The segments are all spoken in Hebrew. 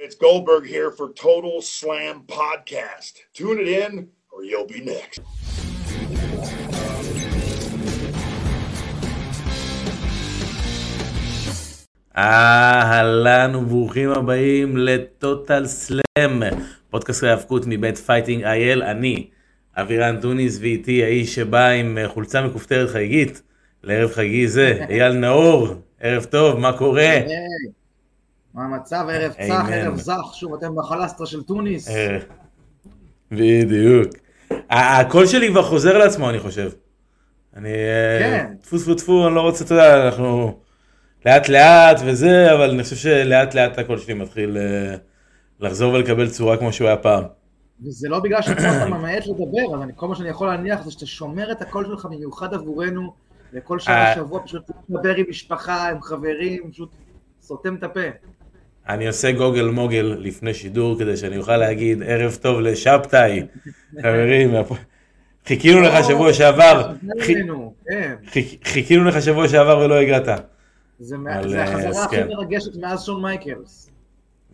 It's Goldberg here for Total Slam Podcast. Tune it in or you'll be next. אהלן וברוכים הבאים לטוטל סלאם, פודקאסט ההאבקות מבית פייטינג אייל, אני אבירן טוניס ואיתי האיש שבא עם חולצה מכופתרת חגיגית לערב חגיגי זה, אייל נאור, ערב טוב, מה קורה? מה המצב, ערב צח, ערב זך, שוב אתם בחלסטרה של טוניס. אה, בדיוק. הקול שלי כבר חוזר לעצמו אני חושב. אני, אה, כן. טפו טפו טפו, אני לא רוצה, אתה יודע, אנחנו לאט לאט וזה, אבל אני חושב שלאט לאט הקול שלי מתחיל אה, לחזור ולקבל צורה כמו שהוא היה פעם. וזה לא בגלל שאתה ממעט לדבר, אני, כל מה שאני יכול להניח זה שאתה שומר את הקול שלך במיוחד עבורנו, וכל שעה. שבוע פשוט לדבר עם משפחה, עם חברים, פשוט סותם את הפה. אני עושה גוגל מוגל לפני שידור כדי שאני אוכל להגיד ערב טוב לשבתאי. חברים, חיכינו לך שבוע שעבר, כן. חיכ- חיכינו לך שבוע שעבר ולא הגעת. זה אה, החזרה הכי כן. מרגשת מאז שון מייקלס.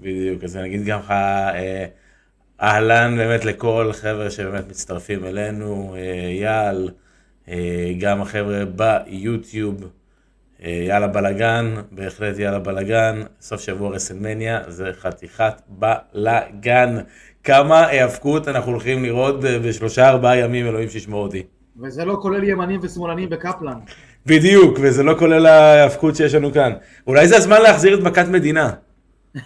בדיוק, אז אני אגיד גם לך אה, אהלן באמת לכל חבר'ה שבאמת מצטרפים אלינו, אה, אה, גם החבר'ה ביוטיוב, יאללה בלאגן, בהחלט יאללה בלאגן, סוף שבוע רסלמניה, זה חתיכת בלאגן. כמה היאבקות אנחנו הולכים לראות בשלושה ארבעה ימים, אלוהים שישמור אותי. וזה לא כולל ימנים ושמאלנים בקפלן. בדיוק, וזה לא כולל ההיאבקות שיש לנו כאן. אולי זה הזמן להחזיר את מכת מדינה.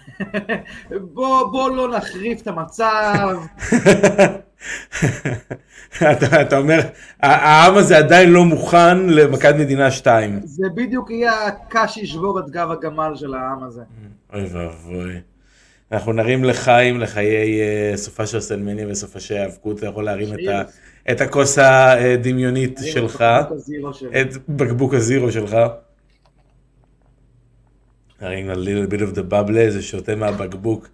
בוא, בוא לא נחריף את המצב. אתה, אתה אומר, העם הזה עדיין לא מוכן למכת מדינה 2. זה בדיוק יהיה הקש שישבור את גב הגמל של העם הזה. אוי ואבוי. אנחנו נרים לחיים לחיי אה, סופה של סלמניה וסופה של האבקות, אתה יכול להרים את, ה, את הכוס הדמיונית שלך. את בקבוק הזירו שלך. נרים a little bit of the bubble, זה שותה מהבקבוק.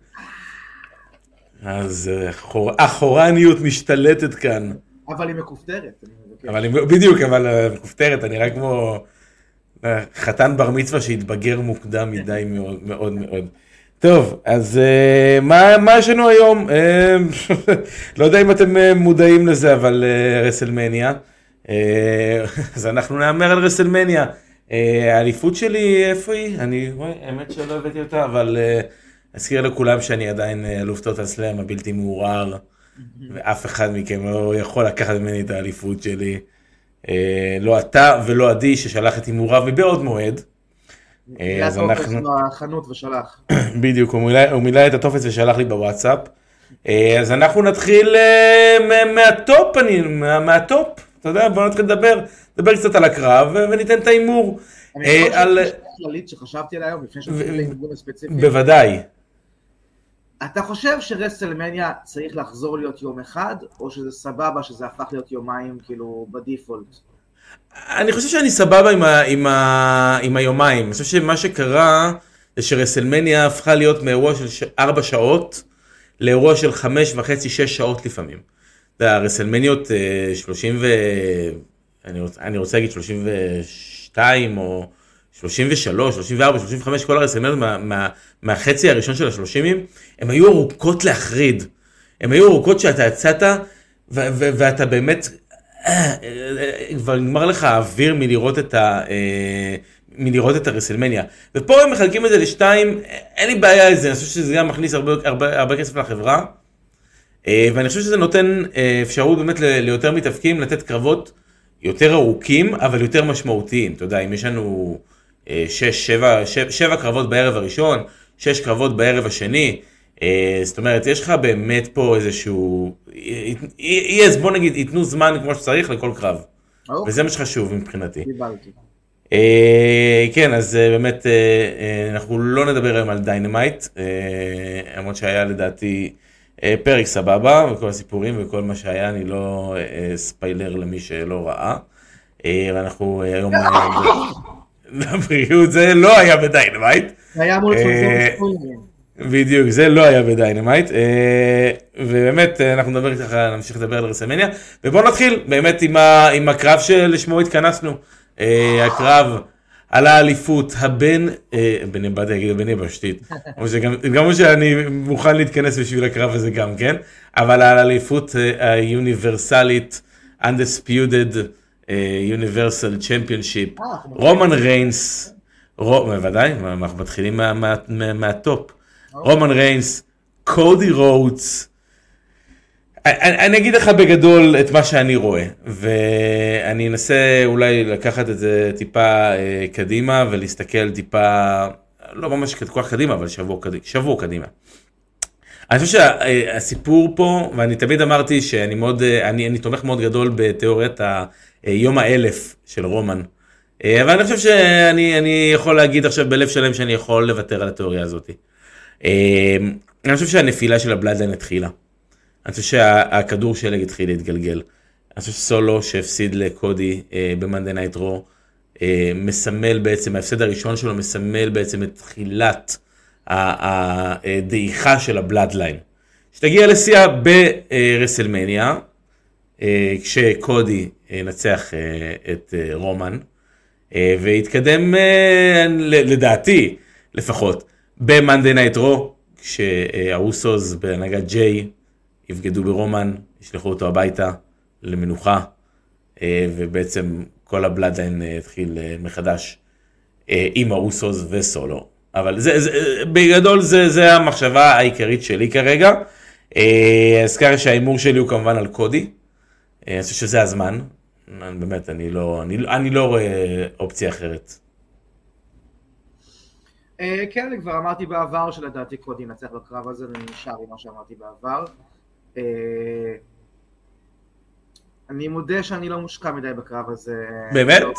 אז אה, החור- החורניות משתלטת כאן. אבל היא מכופתרת. אבל אני, בדיוק, אבל אה, מכופתרת, אני נראה כמו אה, חתן בר מצווה שהתבגר מוקדם מדי מאוד מאוד מאוד. טוב, אז אה, מה, מה יש לנו היום? אה, לא יודע אם אתם אה, מודעים לזה, אבל אה, רסלמניה. אה, אז אנחנו נהמר על רסלמניה. אה, האליפות שלי, איפה היא? אני, וואי, האמת שלא הבאתי אותה, אבל אה, אזכיר לכולם שאני עדיין אה, אלוף טוטל סלאם הבלתי מעורער. ואף אחד מכם לא יכול לקחת ממני את האליפות שלי. אה, לא אתה ולא עדי ששלח את הימוריו מבעוד מועד. אה, אז אנחנו, בחנות ושלח. בדיוק, הוא מילא, את הטופס ושלח לי בוואטסאפ. אז אנחנו נתחיל מה- מה top, אני, מה- מה top, אתה יודע, בוא נתחיל לדבר, נדבר קצת על הקרב וניתן את ההימור. אני לשאול שאלה כללית שחשבתי עליה היום לפני שנתחיל לארגון הספציפי. בוודאי. אתה חושב שרסלמניה צריך לחזור להיות יום אחד, או שזה סבבה שזה הפך להיות יומיים כאילו בדיפולט? אני חושב שאני סבבה עם, ה, עם, ה, עם היומיים. אני חושב שמה שקרה זה שרסלמניה הפכה להיות מאירוע של ש... 4 שעות לאירוע של 5 וחצי, 6 שעות לפעמים. אתה יודע, רסלמניות אה, 30 ו... אני רוצה, אני רוצה להגיד 32 או 33, 34, 35, כל הרסלמניות מה, מה, מהחצי הראשון של השלושימים, הן היו ארוכות להחריד. הן היו ארוכות שאתה יצאת ו- ו- ואתה באמת אה, כבר נגמר לך האוויר מלראות את ה... אה, מלראות את הרסלמניה. ופה הם מחלקים את זה לשתיים, אין לי בעיה עם זה, אני חושב שזה גם מכניס הרבה, הרבה, הרבה כסף לחברה. אה, ואני חושב שזה נותן אה, אפשרות באמת ליותר מתאבקים לתת קרבות יותר ארוכים, אבל יותר משמעותיים. אתה יודע, אם יש לנו אה, שש, שבע, שבע, שבע קרבות בערב הראשון, שש קרבות בערב השני, אה, זאת אומרת, יש לך באמת פה איזשהו... יהיה, אז בוא נגיד, ייתנו זמן כמו שצריך לכל קרב. אוקיי, וזה מה שחשוב מבחינתי. קיבלתי. אה, כן, אז אה, באמת, אה, אה, אנחנו לא נדבר היום על Dynamite, אה, למרות שהיה לדעתי אה, פרק סבבה, וכל הסיפורים וכל מה שהיה, אני לא אה, ספיילר למי שלא ראה. אה, ואנחנו אה, היום... אה, לבריאות, זה לא היה ב Dynamite. זה היה אמור אה, לצמצם ספוילרים. בדיוק, זה לא היה ב Dynamite, אה, ובאמת אה, אנחנו נדבר ככה, נמשיך לדבר על רסלמניה, ובואו נתחיל באמת עם, ה, עם הקרב שלשמו התכנסנו, אה, הקרב על האליפות הבין, אה, בני, באתי להגיד בני זה גם, שאני מוכן להתכנס בשביל הקרב הזה גם, כן? אבל על האליפות אה, היוניברסלית, undisputed אה, universal championship, אה, אנחנו רומן ריינס, בוודאי, אנחנו מתחילים מה- מה- מה- מה top, רומן ריינס, קודי רודס, אני, אני אגיד לך בגדול את מה שאני רואה, ואני אנסה אולי לקחת את זה טיפה אה, קדימה ולהסתכל טיפה, לא ממש כל כך קדימה, אבל שבוע, קדימה, שבוע קדימה. אני חושב שהסיפור פה, ואני תמיד אמרתי שאני מאוד, אני, אני תומך מאוד גדול בתיאוריית היום האלף של רומן. אה, אבל אני חושב שאני אני יכול להגיד עכשיו בלב שלם שאני יכול לוותר על התיאוריה הזאת. אה, אני חושב שהנפילה של הבלאדליין התחילה. אני חושב שהכדור שלג התחיל להתגלגל. אני חושב שסולו שהפסיד לקודי אה, ב Monday Night Raw, אה, מסמל בעצם, ההפסד הראשון שלו מסמל בעצם את תחילת הדעיכה של ה Bloodline. שתגיע לשיאה ברסלמניה, אה, כשקודי אה, ינצח אה, את אה, רומן, אה, והתקדם אה, לדעתי לפחות ב Monday Night Raw, כשהאוסוס בהנהגת ג'יי יבגדו ברומן, ישלחו אותו הביתה למנוחה, אה, ובעצם כל ה Bloodline אה, התחיל אה, מחדש אה, עם האוסוס וסולו. אבל זה, זה, בגדול זה, זה המחשבה העיקרית שלי כרגע. אה, אז ככה שההימור שלי הוא כמובן על קודי. אה, אני חושב שזה הזמן. אני- באמת, אני לא, אני, אני לא רואה אופציה אחרת. אה, כן, אני כבר אמרתי בעבר שלדעתי קודי ינצח בקרב הזה, אני נשאר עם מה שאמרתי בעבר. אה, אני מודה שאני לא מושקע מדי בקרב הזה. באמת? לא-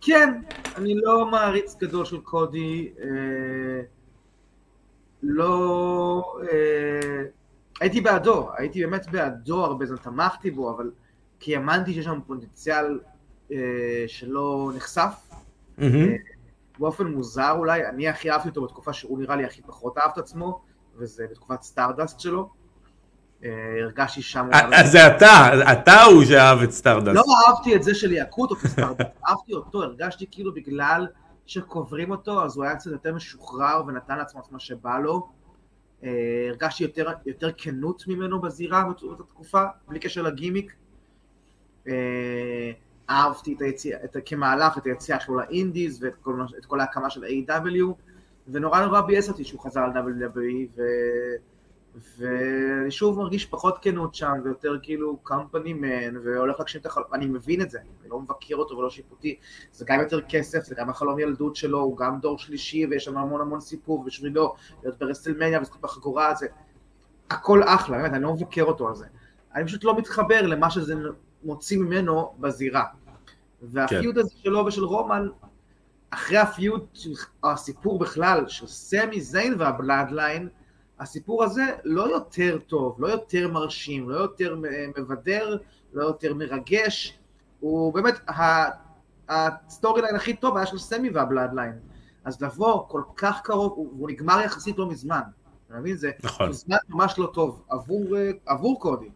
כן, אני לא מעריץ גדול של קודי. אה, לא... אה, הייתי בעדו, הייתי באמת בעדו הרבה זמן, תמכתי בו, אבל כי האמנתי שיש שם פוטנציאל אה, שלא נחשף. מהמם. באופן מוזר אולי, אני הכי אהבתי אותו בתקופה שהוא נראה לי הכי פחות אהב את עצמו, וזה בתקופת Stardust שלו. אה, הרגשתי שם... אה, אז זה אתה, אתה הוא שאהב את Stardust. לא אהבתי את זה שליהקו אותו כ Stardust, אהבתי אותו, הרגשתי כאילו בגלל שקוברים אותו, אז הוא היה קצת יותר משוחרר ונתן לעצמו את מה שבא לו. אה, הרגשתי יותר, יותר כנות ממנו בזירה באותה תקופה, בלי קשר לגימיק. אה, אהבתי את היציאה, את, כמהלך את היציאה שלו ל indies ואת כל, כל ההקמה של A.W. ונורא נורא ביאס אותי שהוא חזר ל-WWE ו... ואני שוב מרגיש פחות כנות שם ויותר כאילו company man והולך להגשים את החלום, אני מבין את זה, אני לא מבקר אותו ולא שיפוטי, זה גם יותר כסף, זה גם החלום ילדות שלו, הוא גם דור שלישי ויש שם המון המון סיפור בשבילו, להיות ברסלמניה וזכות בחגורה, זה הכל אחלה, באמת, אני לא מבקר אותו על זה, אני פשוט לא מתחבר למה שזה מוציא ממנו בזירה. וה feud הזה שלו ושל רומן, אחרי ה feud, הסיפור בכלל של סמי זיין וה Bloodline, הסיפור הזה לא יותר טוב, לא יותר מרשים, לא יותר מבדר, לא יותר מרגש, הוא באמת, ה story line הכי טוב היה של סמי וה Bloodline. אז לבוא כל כך קרוב, הוא הוא נגמר יחסית לא מזמן, אתה מבין? זה נכון. זמן ממש לא טוב עבור, אה, עבור קודי.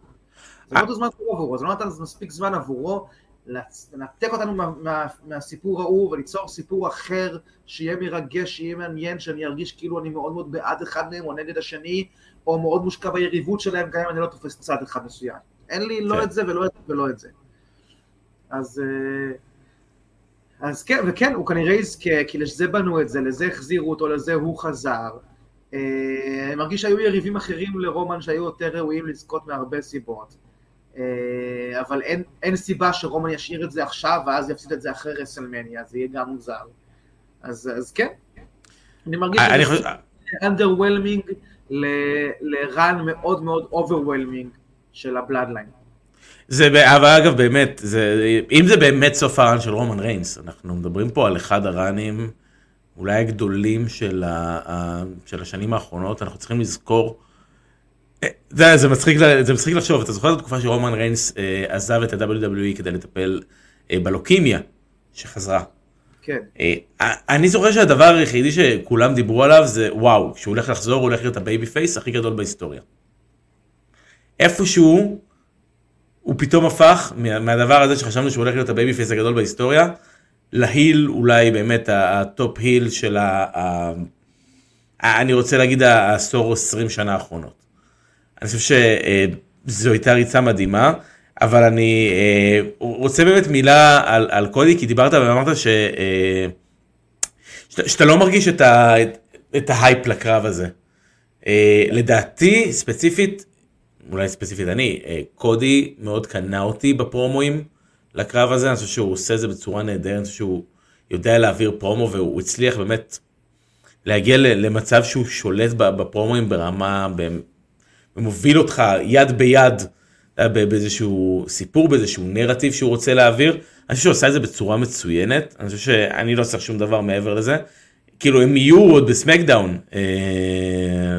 זה לא אותו זמן טוב עבורו, זה לא נתן מספיק זמן עבורו לנתק אותנו מה, מה, מהסיפור ההוא וליצור סיפור אחר שיהיה מרגש, שיהיה מעניין, שאני ארגיש כאילו אני מאוד מאוד בעד אחד מהם או נגד השני, או מאוד מושקע ביריבות שלהם, גם אם אני לא תופס צד אחד מסוים. אין לי לא כן. את זה ולא את זה ולא את זה. אז, אה, אז כן, וכן, הוא כנראה יזכה, כי לזה בנו את זה, לזה החזירו אותו, לזה הוא חזר. אה, אני מרגיש שהיו יריבים אחרים לרומן שהיו יותר ראויים לזכות מהרבה סיבות. אה, אבל אין, אין סיבה שרומן ישאיר את זה עכשיו ואז יפסיד את זה אחרי רסלמניה, זה יהיה גם מוזר. אז, אז כן, אני מרגיש אני שזה underwhelming ל run מאוד מאוד overwhelming של ה Bloodline. זה, אבל אגב באמת, זה, אם זה באמת סוף ה run של רומן ריינס, אנחנו מדברים פה על אחד הראנים אולי הגדולים של, ה, ה, של השנים האחרונות, אנחנו צריכים לזכור, אה, זה, זה, מצחיק, זה מצחיק לחשוב, אתה זוכר את התקופה שרומן ריינס אה, עזב את ה-WWE כדי לטפל אה, בלוקימיה שחזרה. כן, אה, אני זוכר שהדבר היחידי שכולם דיברו עליו זה וואו, כשהוא הולך לחזור הוא הולך להיות ה babyface הכי גדול בהיסטוריה. איפשהו הוא פתאום הפך מה- מהדבר הזה שחשבנו שהוא הולך להיות ה babyface הגדול בהיסטוריה ל heel אולי באמת ה top heel של ה... ה... אני רוצה להגיד העשור 20 שנה האחרונות. אני חושב שזו הייתה ריצה מדהימה, אבל אני אה, רוצה באמת מילה על, על קודי, כי דיברת ואמרת ש... אה, שאתה, שאתה לא מרגיש את, ה, את, את ההייפ לקרב הזה. אה, לדעתי, ספציפית, אולי ספציפית אני, קודי מאוד קנה אותי בפרומואים לקרב הזה, אני חושב שהוא עושה את זה בצורה נהדרת, אני חושב שהוא יודע להעביר פרומו והוא הצליח באמת להגיע למצב שהוא שולט בפרומואים ברמה, ומוביל אותך יד ביד באיזשהו סיפור, באיזשהו נרטיב שהוא רוצה להעביר. אני חושב שהוא עשה את זה בצורה מצוינת, אני חושב שאני לא צריך שום דבר מעבר לזה. כאילו הם יהיו עוד בסמקדאון, אה,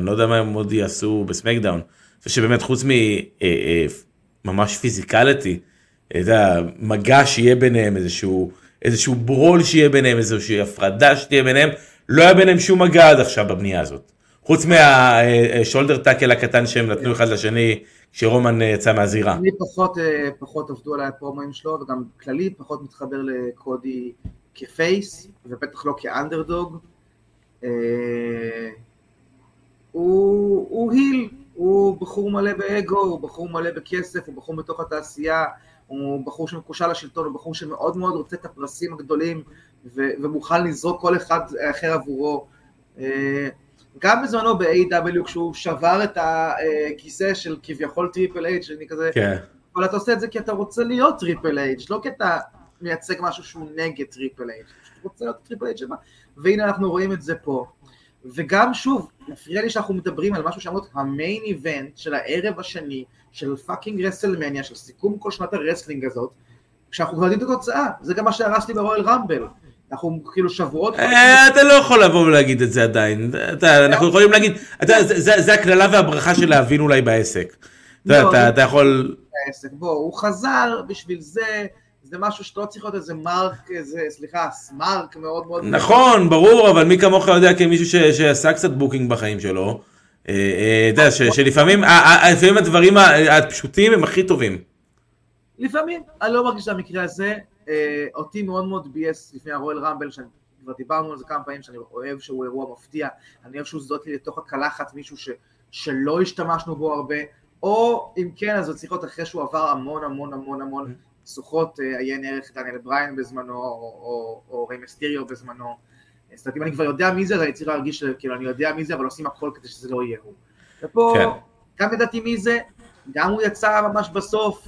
לא יודע מה הם עוד יעשו בסמקדאון. אני חושב שבאמת חוץ ממש אה, אה, פיזיקליטי, אתה יודע, מגע שיהיה ביניהם, איזשהו, איזשהו ברול שיהיה ביניהם, איזושהי הפרדה שתהיה ביניהם, לא היה ביניהם שום מגע עד עכשיו בבנייה הזאת. חוץ מהשולדר טאקל הקטן שהם נתנו אחד לשני כשרומן יצא מהזירה. אני פחות, אה, פחות עבדו עליי הפרומואים שלו, וגם כללי פחות מתחבר לקודי כפייס, ובטח לא כאנדרדוג. אה, הוא, הוא היל, הוא בחור מלא באגו, הוא בחור מלא בכסף, הוא בחור בתוך התעשייה, הוא בחור שמקושר לשלטון, הוא בחור שמאוד מאוד רוצה את הפרסים הגדולים ומוכן לזרוק כל אחד אחר עבורו. גם בזמנו ב-AW כשהוא שבר את הכיסא של כביכול Triple H שאני כזה, כן. אבל אתה עושה את זה כי אתה רוצה להיות Triple H, לא כי אתה מייצג משהו שהוא נגד Triple H, אתה רוצה להיות Triple H שמה, והנה אנחנו רואים את זה פה. וגם שוב, מפריע לי שאנחנו מדברים על משהו שאמרות ה main event של הערב השני של fucking רסלמניה, של סיכום כל שנת ה wrestling הזאת, כשאנחנו כבר יודעים את התוצאה, זה גם מה שהרס לי ב Royal Rumble. אנחנו כאילו שבועות... אה, אתה לא יכול לבוא ולהגיד את זה עדיין. אנחנו יכולים להגיד, זה הקללה והברכה של להבין אולי בעסק. לא, אתה יכול... בוא, הוא חזר בשביל זה, זה משהו שאתה לא צריך להיות איזה mark, איזה, סליחה, smark מאוד מאוד... נכון, ברור, אבל מי כמוך יודע כמישהו שעשה קצת booking בחיים שלו. אה, אה, אתה יודע, שלפעמים הדברים הפשוטים הם הכי טובים. לפעמים, אני לא מרגיש שהמקרה הזה, אותי מאוד מאוד ביאס לפני הרואל רמבל, שכבר דיברנו על זה כמה פעמים, שאני אוהב שהוא אירוע מפתיע, אני אוהב שהוא זדות לי לתוך הקלחת מישהו ש, שלא השתמשנו בו הרבה, או אם כן, אז זה צריך להיות אחרי שהוא עבר המון המון המון המון שוחרות, אה, עיין ערך דניאל בריין בזמנו, או, או, או ריי מסטיריו בזמנו. זאת אומרת, אם אני כבר יודע מי זה, אז אני צריך להרגיש כאילו אני יודע מי זה, אבל עושים הכל כדי שזה לא יהיה הוא. ופה, כן. גם ידעתי מי זה, גם הוא יצא ממש בסוף,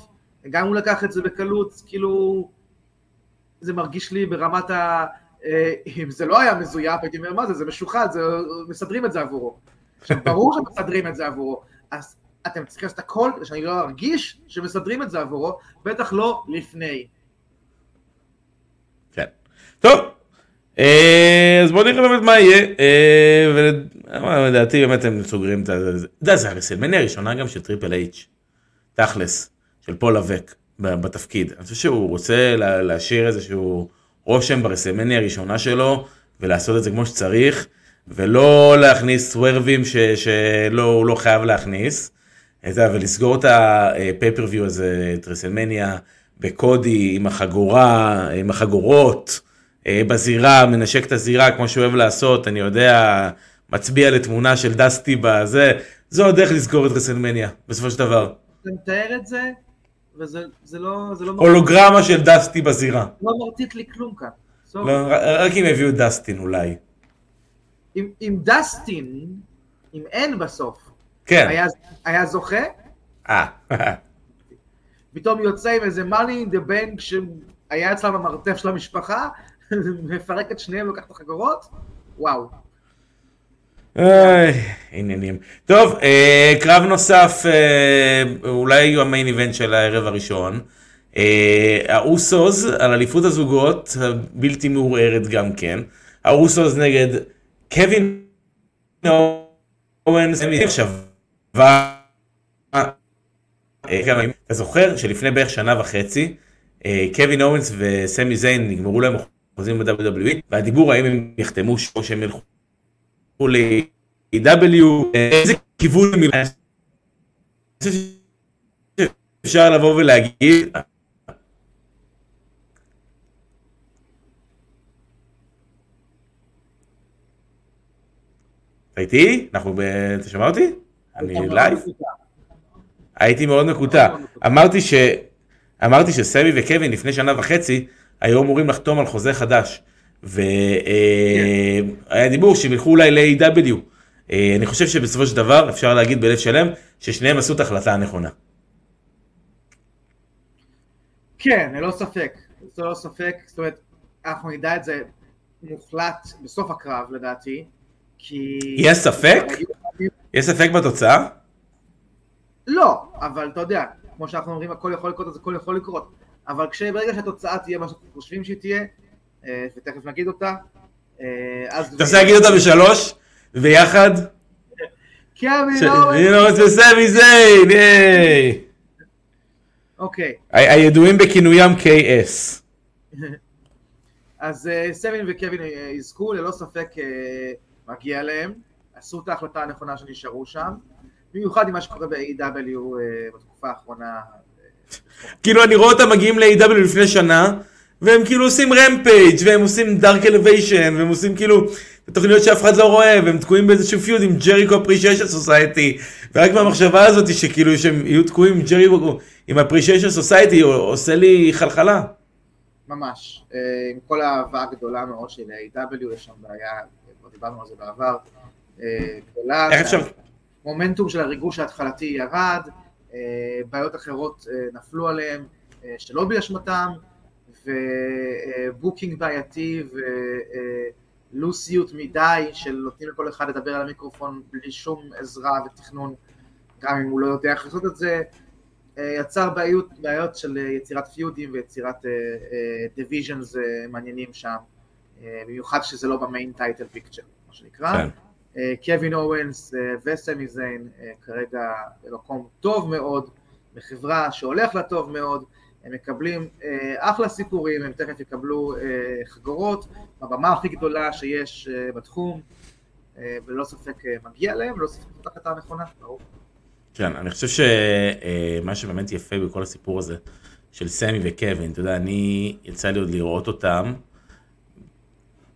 גם הוא לקח את זה בקלות, כאילו, זה מרגיש לי ברמת ה... אה, אם זה לא היה מזויף, הייתי אומר, מה זה, זה משוחד, זה, מסדרים את זה עבורו. עכשיו, ברור שמסדרים את זה עבורו, אז אתם צריכים לעשות הכל כדי שאני לא ארגיש שמסדרים את זה עבורו, בטח לא לפני. כן. טוב, אה, אז בואו נראה באמת מה יהיה, אה, ולדעתי באמת הם סוגרים את זה. אתה יודע, זה הרסלמניה הראשונה גם של Triple H, תכלס, של Paul Levesque. בתפקיד. אני חושב שהוא רוצה להשאיר איזשהו רושם ברסלמניה הראשונה שלו, ולעשות את זה כמו שצריך, ולא להכניס swerveים שהוא לא חייב להכניס, ולסגור את ה pay-per-view הזה, את רסלמניה, בקודי, עם החגורה, עם החגורות, אה, בזירה, מנשק את הזירה כמו שהוא אוהב לעשות, אני יודע, מצביע לתמונה של Dusty בזה, זו הדרך לסגור את רסלמניה, בסופו של דבר. אתה מתאר את זה וזה לא... זה לא הולוגרמה של Dusty בזירה. לא מרטיט לי כלום כאן. לא, רק אם הביאו Dustin אולי. עם Dustin, אם אין בסוף, כן. היה, היה זוכה? אה. פתאום יוצא עם איזה money in the bank שהיה אצלם המרתף של המשפחה, מפרק את שניהם, לוקח את החגורות? וואו. עניינים. טוב, אה, קרב נוסף, אה, אולי הוא ה main event של הערב הראשון. אה, האוסוס על אליפות הזוגות, בלתי מעורערת גם כן. האוסוס נגד קווין אורנס, עכשיו, אתה זוכר שלפני בערך שנה וחצי, קווין אורנס וסמי זיין נגמרו להם חוזים ב-WWE, והדיבור האם הם יחתמו שהם ילכו או ל-AW, איזה כיוון מילה. אני לבוא ולהגיד... הייתי? אנחנו ב... אתה שומע אותי? אני live? הייתי מאוד מקוטע. אמרתי ש... אמרתי שסמי וקווין לפני שנה וחצי היו אמורים לחתום על חוזה חדש. והיה דיבור שהם ילכו אולי ל-AW. אה, אני חושב שבסופו של דבר אפשר להגיד בלב שלם ששניהם עשו את ההחלטה הנכונה. כן, ללא ספק, ללא ספק, זאת אומרת, אנחנו נדע את זה מוחלט בסוף הקרב לדעתי, כי... יש ספק? יש ספק בתוצאה? לא, אבל אתה יודע, כמו שאנחנו אומרים, הכל יכול לקרות, אז הכל יכול לקרות. אבל כשברגע שהתוצאה תהיה מה שאנחנו חושבים שהיא תהיה, ותכף נגיד אותה, אה, רוצה להגיד אותה בשלוש? הנה עוד וסמי זיין, ייי! אוקיי, הידועים בכינוים KS. אז אה, סמין וקווין אה, יזכו, ללא ספק אה, מגיע להם, עשו את ההחלטה הנכונה שנשארו שם, במיוחד עם מה שקורה ב-AEW אה, בתקופה האחרונה. כאילו אני רואה אותם מגיעים ל-AEW לפני שנה, והם כאילו עושים Rampage והם עושים Dark Elevation, והם עושים כאילו תוכניות שאף אחד לא רואה, והם תקועים באיזשהו feud עם Jericho Appreciation Society, ורק מהמחשבה הזאת שכאילו שהם יהיו תקועים עם ג'ריקו, עם Appreciation Society, עושה לי חלחלה. ממש, אה, עם כל האהבה הגדולה מאוד של ה-AEW, יש שם בעיה, כבר דיברנו על זה בעבר, אה, גדולה. איך אפשר? המומנטום של הריגוש ההתחלתי ירד, אה, בעיות אחרות נפלו עליהם, שלא באשמתם, ו booking בעייתי ולוסיות מדי, של נותנים לכל אחד לדבר על המיקרופון בלי שום עזרה ותכנון, גם אם הוא לא יודע איך לעשות את זה, אה, יצר בעיות, בעיות של אה, יצירת feud ים ויצירת divisions מעניינים שם, אה, במיוחד שזה לא ב main title picture, מה שנקרא. כן. אה, קווין אוונס אה, וסמי זיין אה, כרגע במקום טוב מאוד, בחברה שהולך לה טוב מאוד, הם מקבלים אה, אחלה סיפורים, הם תכף יקבלו אה, חגורות, הבמה הכי גדולה שיש אה, בתחום, אה, וללא ספק אה, מגיע להם, וללא ספק זאת החלטה נכונה, ברור. כן, אני חושב שמה שבאמת יפה בכל הסיפור הזה של סמי וקווין, אתה יודע, אני יצא לי עוד לראות אותם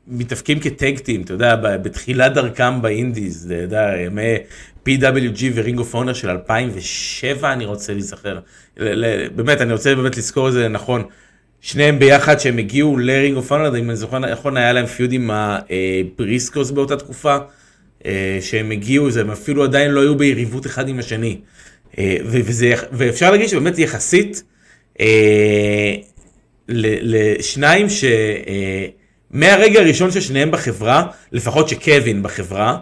מתאבקים כ tag team, אתה יודע, בתחילת דרכם ב indies, אתה יודע, ימי PWG ו Ring of Honor של 2007, אני רוצה להיזכר. באמת, אני רוצה באמת לזכור את זה נכון. שניהם ביחד שהם הגיעו ל Ring of Honor, אם אני זוכר נכון, היה להם feud עם הבריסקוס באותה תקופה, אה, שהם הגיעו, הם אפילו עדיין לא היו ביריבות אחד עם השני. אה, וזה, ואפשר להגיד שבאמת יחסית אה, לשניים ש... אה, מהרגע הראשון ששניהם בחברה, לפחות שקווין בחברה,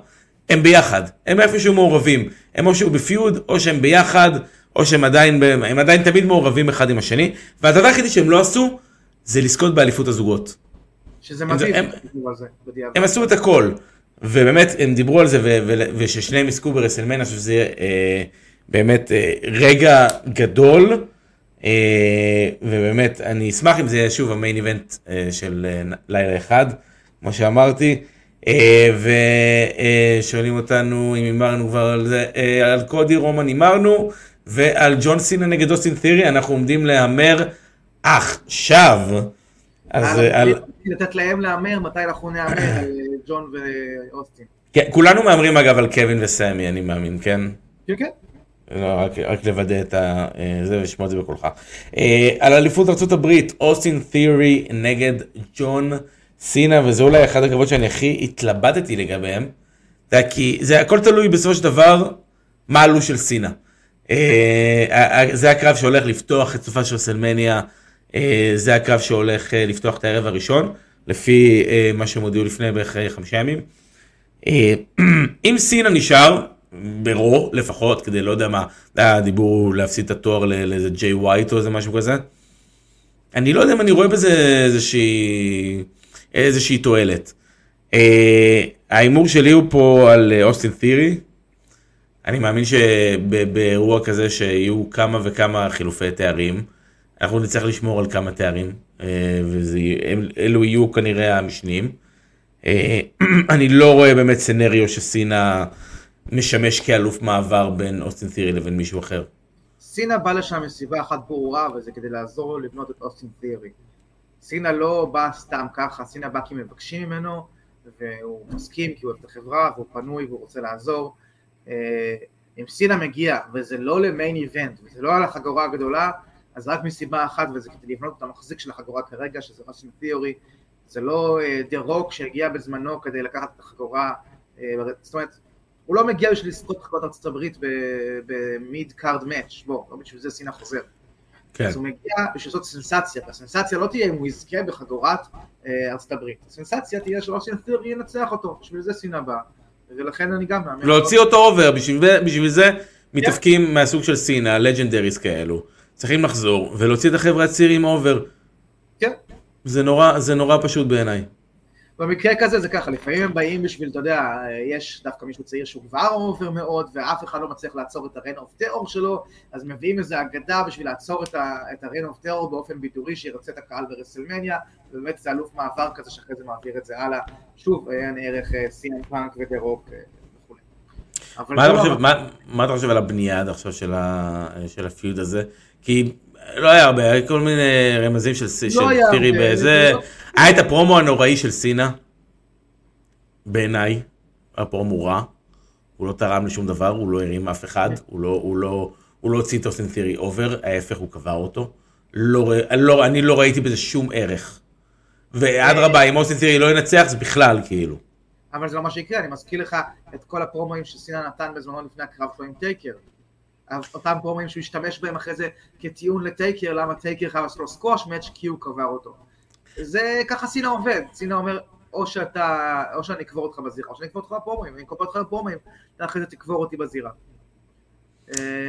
הם ביחד, הם איפשהו מעורבים, הם או שהוא בפיוד, או שהם ביחד, או שהם עדיין, הם עדיין תמיד מעורבים אחד עם השני, והדבר היחידי שהם לא עשו, זה לזכות באליפות הזוגות. שזה הם- מדהים, הם- בדיעבד. הם עשו את הכל, ובאמת הם דיברו על זה, ו- ו- וששניהם יזכו אני חושב שזה אה, באמת אה, רגע גדול, אה, ובאמת אני אשמח אם זה יהיה שוב המיין איבנט אה, של אה, לילה אחד, כמו שאמרתי, אה, ושואלים אותנו אם הימרנו כבר על זה, אה, על קודי רומן הימרנו, ועל ג'ון סינה נגד אוסטין תירי, אנחנו עומדים להמר עכשיו. אז על... לתת להם להמר, מתי אנחנו נהמר על אה, ג'ון ואוסטין. כן, כולנו מהמרים אגב על קווין וסמי, אני מאמין, כן? כן, כן. לא, רק, רק לוודא את ה... אה, זה ולשמוע את זה בקולך. אה, על אליפות ארה"ב, אוסטין תיאורי נגד ג'ון סינה, וזה אולי אחד הקרבות שאני הכי התלבטתי לגביהם. יודע, כי זה הכל תלוי בסופו של דבר מה הלו"ז של סינה. אה, ה- ה- זה הקרב שהולך לפתוח את סופה של סלמניה, אה, זה הקרב שהולך אה, לפתוח את הערב הראשון, לפי אה, מה שהם הודיעו לפני בערך אה, חמישה ימים. אה, אם סינה נשאר, ברו לפחות, כדי לא יודע מה, היה דיבור הוא להפסיד את התואר לאיזה ג'יי ווייט או איזה משהו כזה. אני לא יודע אם אני רואה בזה איזושהי, איזושהי תועלת. אה, ההימור שלי הוא פה על אה, אוסטין תירי. אני מאמין שבאירוע כזה שיהיו כמה וכמה חילופי תארים, אנחנו נצטרך לשמור על כמה תארים, אה, ואלו יהיו כנראה המשניים. אה, אני לא רואה באמת סצנריו שסינה משמש כאלוף מעבר בין אוסטין תירי לבין מישהו אחר. סינה בא לשם מסיבה אחת ברורה, וזה כדי לעזור לו לבנות את אוסטין תיאורי. סינה לא בא סתם ככה, סינה בא כי מבקשים ממנו, והוא מסכים כי הוא אוהב את החברה והוא פנוי והוא רוצה לעזור. אה, אם סינה מגיע וזה לא ל main event וזה לא על החגורה הגדולה, אז רק מסיבה אחת וזה כדי לבנות את המחזיק של החגורה כרגע, שזה אוסטין תיאורי, זה לא דה רוק שהגיע בזמנו כדי לקחת את החגורה, זאת אומרת, הוא לא מגיע בשביל לזכות בחגורת ארצות הברית ב mid card match, בוא, לא בשביל זה סינה חוזר. כן. אז הוא מגיע בשביל לעשות סנסציה, והסנסציה לא תהיה אם הוא יזכה בחגורת אה, ארצות הברית, הסנסציה תהיה שאוסטין תיאורי ינצח אותו, בשביל זה סינה בא, ולכן אני גם מאמין. להוציא אותו אובר, בשביל זה מתאפקים מהסוג של סינה, legendaries כאלו, צריכים לחזור ולהוציא את החבר'ה הצעירים over. כן. זה נורא, זה נורא פשוט בעיניי. במקרה כזה זה ככה, לפעמים הם באים בשביל, אתה יודע, יש דווקא מישהו צעיר שהוא כבר over מאוד, ואף אחד לא מצליח לעצור את ה-Reign of Terror שלו, אז מביאים איזה אגדה בשביל לעצור את ה-Reign of Terror באופן בידורי שירצה את הקהל ברסלמניה, ובאמת זה אלוף מעבר כזה שאחרי זה מעביר את זה הלאה. שוב, אין ערך CM Punk ודה רוק וכולי. מה אתה, חושב, מה, מה אתה חושב על הבנייה עד עכשיו של, ה, של ה feud הזה? כי לא היה הרבה, היה כל מיני רמזים של, לא פירי בזה. לא... היה את הפרומו הנוראי של סינה, בעיניי, הפרומו רע, הוא לא תרם לשום דבר, הוא לא הרים אף אחד, הוא לא, הוא לא, הוא לא הוציא את אוסטין תיאורי over, ההפך, הוא קבר אותו. לא, לא, אני לא ראיתי בזה שום ערך. ואדרבה, אם אוסטין תיארי לא ינצח, זה בכלל כאילו. אבל זה לא מה שיקרה, אני מזכיר לך את כל הפרומואים שסינה נתן בזמנו לפני הקרב שלו עם טייקר. אותם פרומואים שהוא השתמש בהם אחרי זה כטיעון לטייקר, למה טייקר חייב לעשות לו סקווש מאץ' כי הוא קבר אותו. זה ככה סינה עובד, סינה אומר או שאתה, או שאני אקבור אותך בזירה, או שאני אקבור אותך בפרומואים, אני אקבור אותך בפרומואים, אתה אחרי זה תקבור אותי בזירה.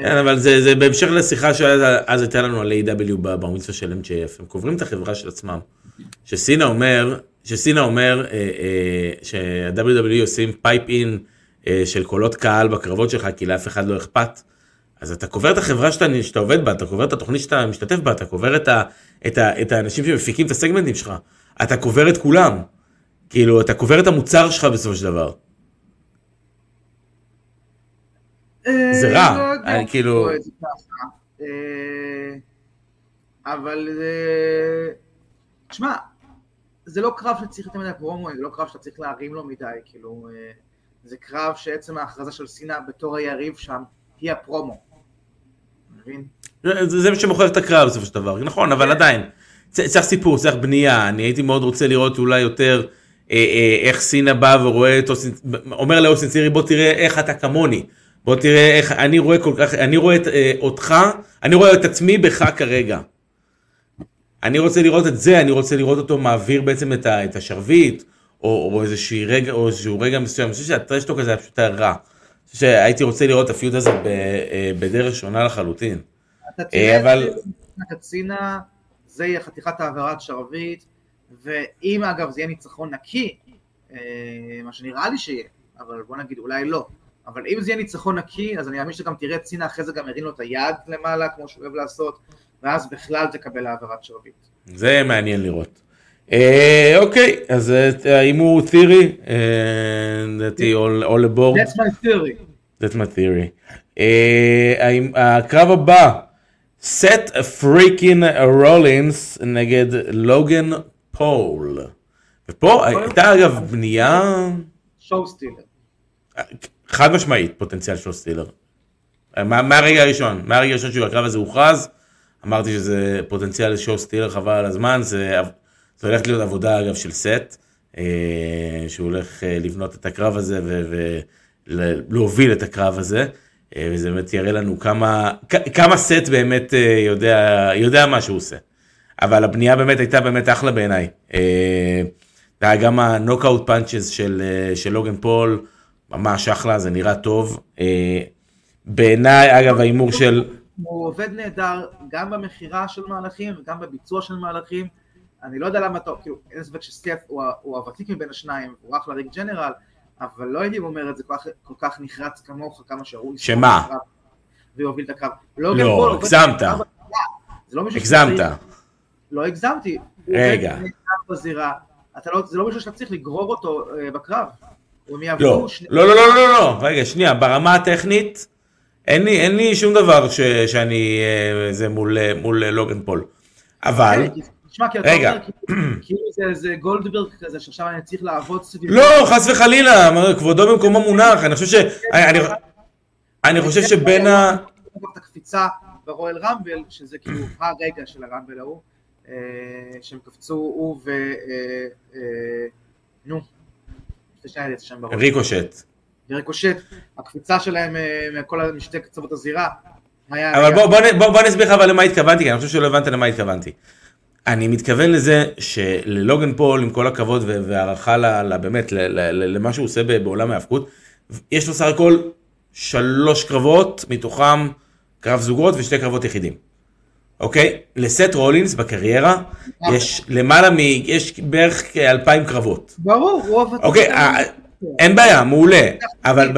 כן, אבל זה, זה בהמשך לשיחה שאז הייתה לנו על AEW בבר מצווה של MJF, הם קוברים את החברה של עצמם. שסינה אומר, שסינה אומר אה, אה, שה-WWE עושים pipe in אה, של קולות קהל בקרבות שלך, כי לאף אחד לא אכפת. אז אתה קובר את החברה שאתה, שאתה עובד בה, אתה קובר את התוכנית שאתה משתתף בה, אתה קובר את, ה, את, ה, את האנשים שמפיקים את הסגמנטים שלך, אתה קובר את כולם. כאילו, אתה קובר את המוצר שלך בסופו של דבר. אה, זה רע, לא כאילו... אה, אבל תשמע, זה לא קרב שצריך יותר מדי פרומואים, זה לא קרב שאתה צריך להרים לו מדי, כאילו, אה, זה קרב שעצם ההכרזה של סינה בתור היריב שם היא הפרומו. מבין? זה מה שמוכר את הקרב בסופו של דבר, נכון, אבל עדיין, צריך סיפור, צריך בנייה, אני הייתי מאוד רוצה לראות אולי יותר אה, אה, איך סינה בא ורואה את אוסטין, אומר לאוסטין צירי בוא תראה איך אתה כמוני, בוא תראה איך אני רואה כל כך, אני רואה את, אה, אותך, אני רואה את עצמי בך כרגע. אני רוצה לראות את זה, אני רוצה לראות אותו מעביר בעצם את, ה, את השרביט, או, או איזשהו רגע, או איזשהו רגע מסוים, אני חושב שהטרשטוק הזה היה פשוט רע. שהייתי רוצה לראות את הפיוט הזה אה, בדרך שונה לחלוטין. אתה אה, תראה את צינה, זה יהיה חתיכת העברת שרביט, ואם אגב זה יהיה ניצחון נקי, אה, מה שנראה לי שיהיה, אבל בוא נגיד אולי לא, אבל אם זה יהיה ניצחון נקי, אז אני מאמין שגם תראה את צינה אחרי זה גם הרים לו את היד למעלה, כמו שהוא אוהב לעשות, ואז בכלל תקבל העברת שרביט. זה מעניין לראות. אה, אוקיי, אז ההימור תיאורי, לדעתי all aboard. That's my theory. That's my theory. אה, הקרב הבא, סת' freakin' רולינס נגד לוגן פול. ופה הייתה אגב בנייה... show stealer. חד משמעית פוטנציאל show stealer. מהרגע הראשון, מהרגע הראשון שהקרב הזה הוכרז, אמרתי שזה פוטנציאל ל show stealer חבל על הזמן, זה זה הולך להיות עבודה אגב של סת', אה, שהוא הולך אה, לבנות את הקרב הזה ולהוביל את הקרב הזה, אה, וזה באמת יראה לנו כמה, כמה סת' באמת יודע, יודע מה שהוא עושה. אבל הבנייה באמת הייתה באמת אחלה בעיניי. גם ה knockout punches של, של לוגן פול, ממש אחלה, זה נראה טוב. בעיניי, אגב, ההימור של... הוא עובד נהדר גם במכירה של מהלכים וגם בביצוע של מהלכים. אני לא יודע למה אתה, כאילו, אין ספק שסת' הוא, הוא הוותיק מבין השניים, הוא ה ring general, אבל לא הייתי אומר את זה כל כך, כל כך נחרץ כמוך, כמה שהוא... שמה? ויוביל את הקרב. לא, לא הגזמת. זה לא מישהו הגזמת. לא הגזמתי. רגע. בזירה. אתה לא, זה לא מישהו שאתה צריך לגרור אותו uh, בקרב. לא. שני... לא, לא, לא, לא, לא, רגע, שנייה, ברמה הטכנית, אין לי, אין לי שום דבר ש, שאני, uh, זה מול, מול לוגן פול. אבל, תשמע, כי אתה. אומר, כאילו- כאילו זה איזה גולדברג כזה, שעכשיו אני צריך לעבוד סביב... לא, חס וחלילה, כבודו במקומו מונח, אני חושב ש... אני- חושב שבין ה... את הקפיצה ברואל רמבל, שזה כאילו הרגע של הרמבל ההוא, אה, שהם קפצו, הוא ו... אה, אה, נו. ריקושט. וריקושט, הקפיצה שלהם מכל משתי קצוות הזירה. אבל בוא, בוא, נ- בוא, בוא אני אסביר לך למה התכוונתי, כי אני חושב שלא הבנת למה התכוונתי. אני מתכוון לזה שללוגן פול, עם כל הכבוד והערכה באמת למה שהוא עושה בעולם ההאבקות, יש לו סך הכל שלוש קרבות, מתוכם קרב זוגות ושתי קרבות יחידים. אוקיי? לסט רולינס בקריירה יש למעלה מ... יש בערך כאלפיים קרבות. ברור, הוותיק. אוקיי, אה, אין בעיה, מעולה. אבל,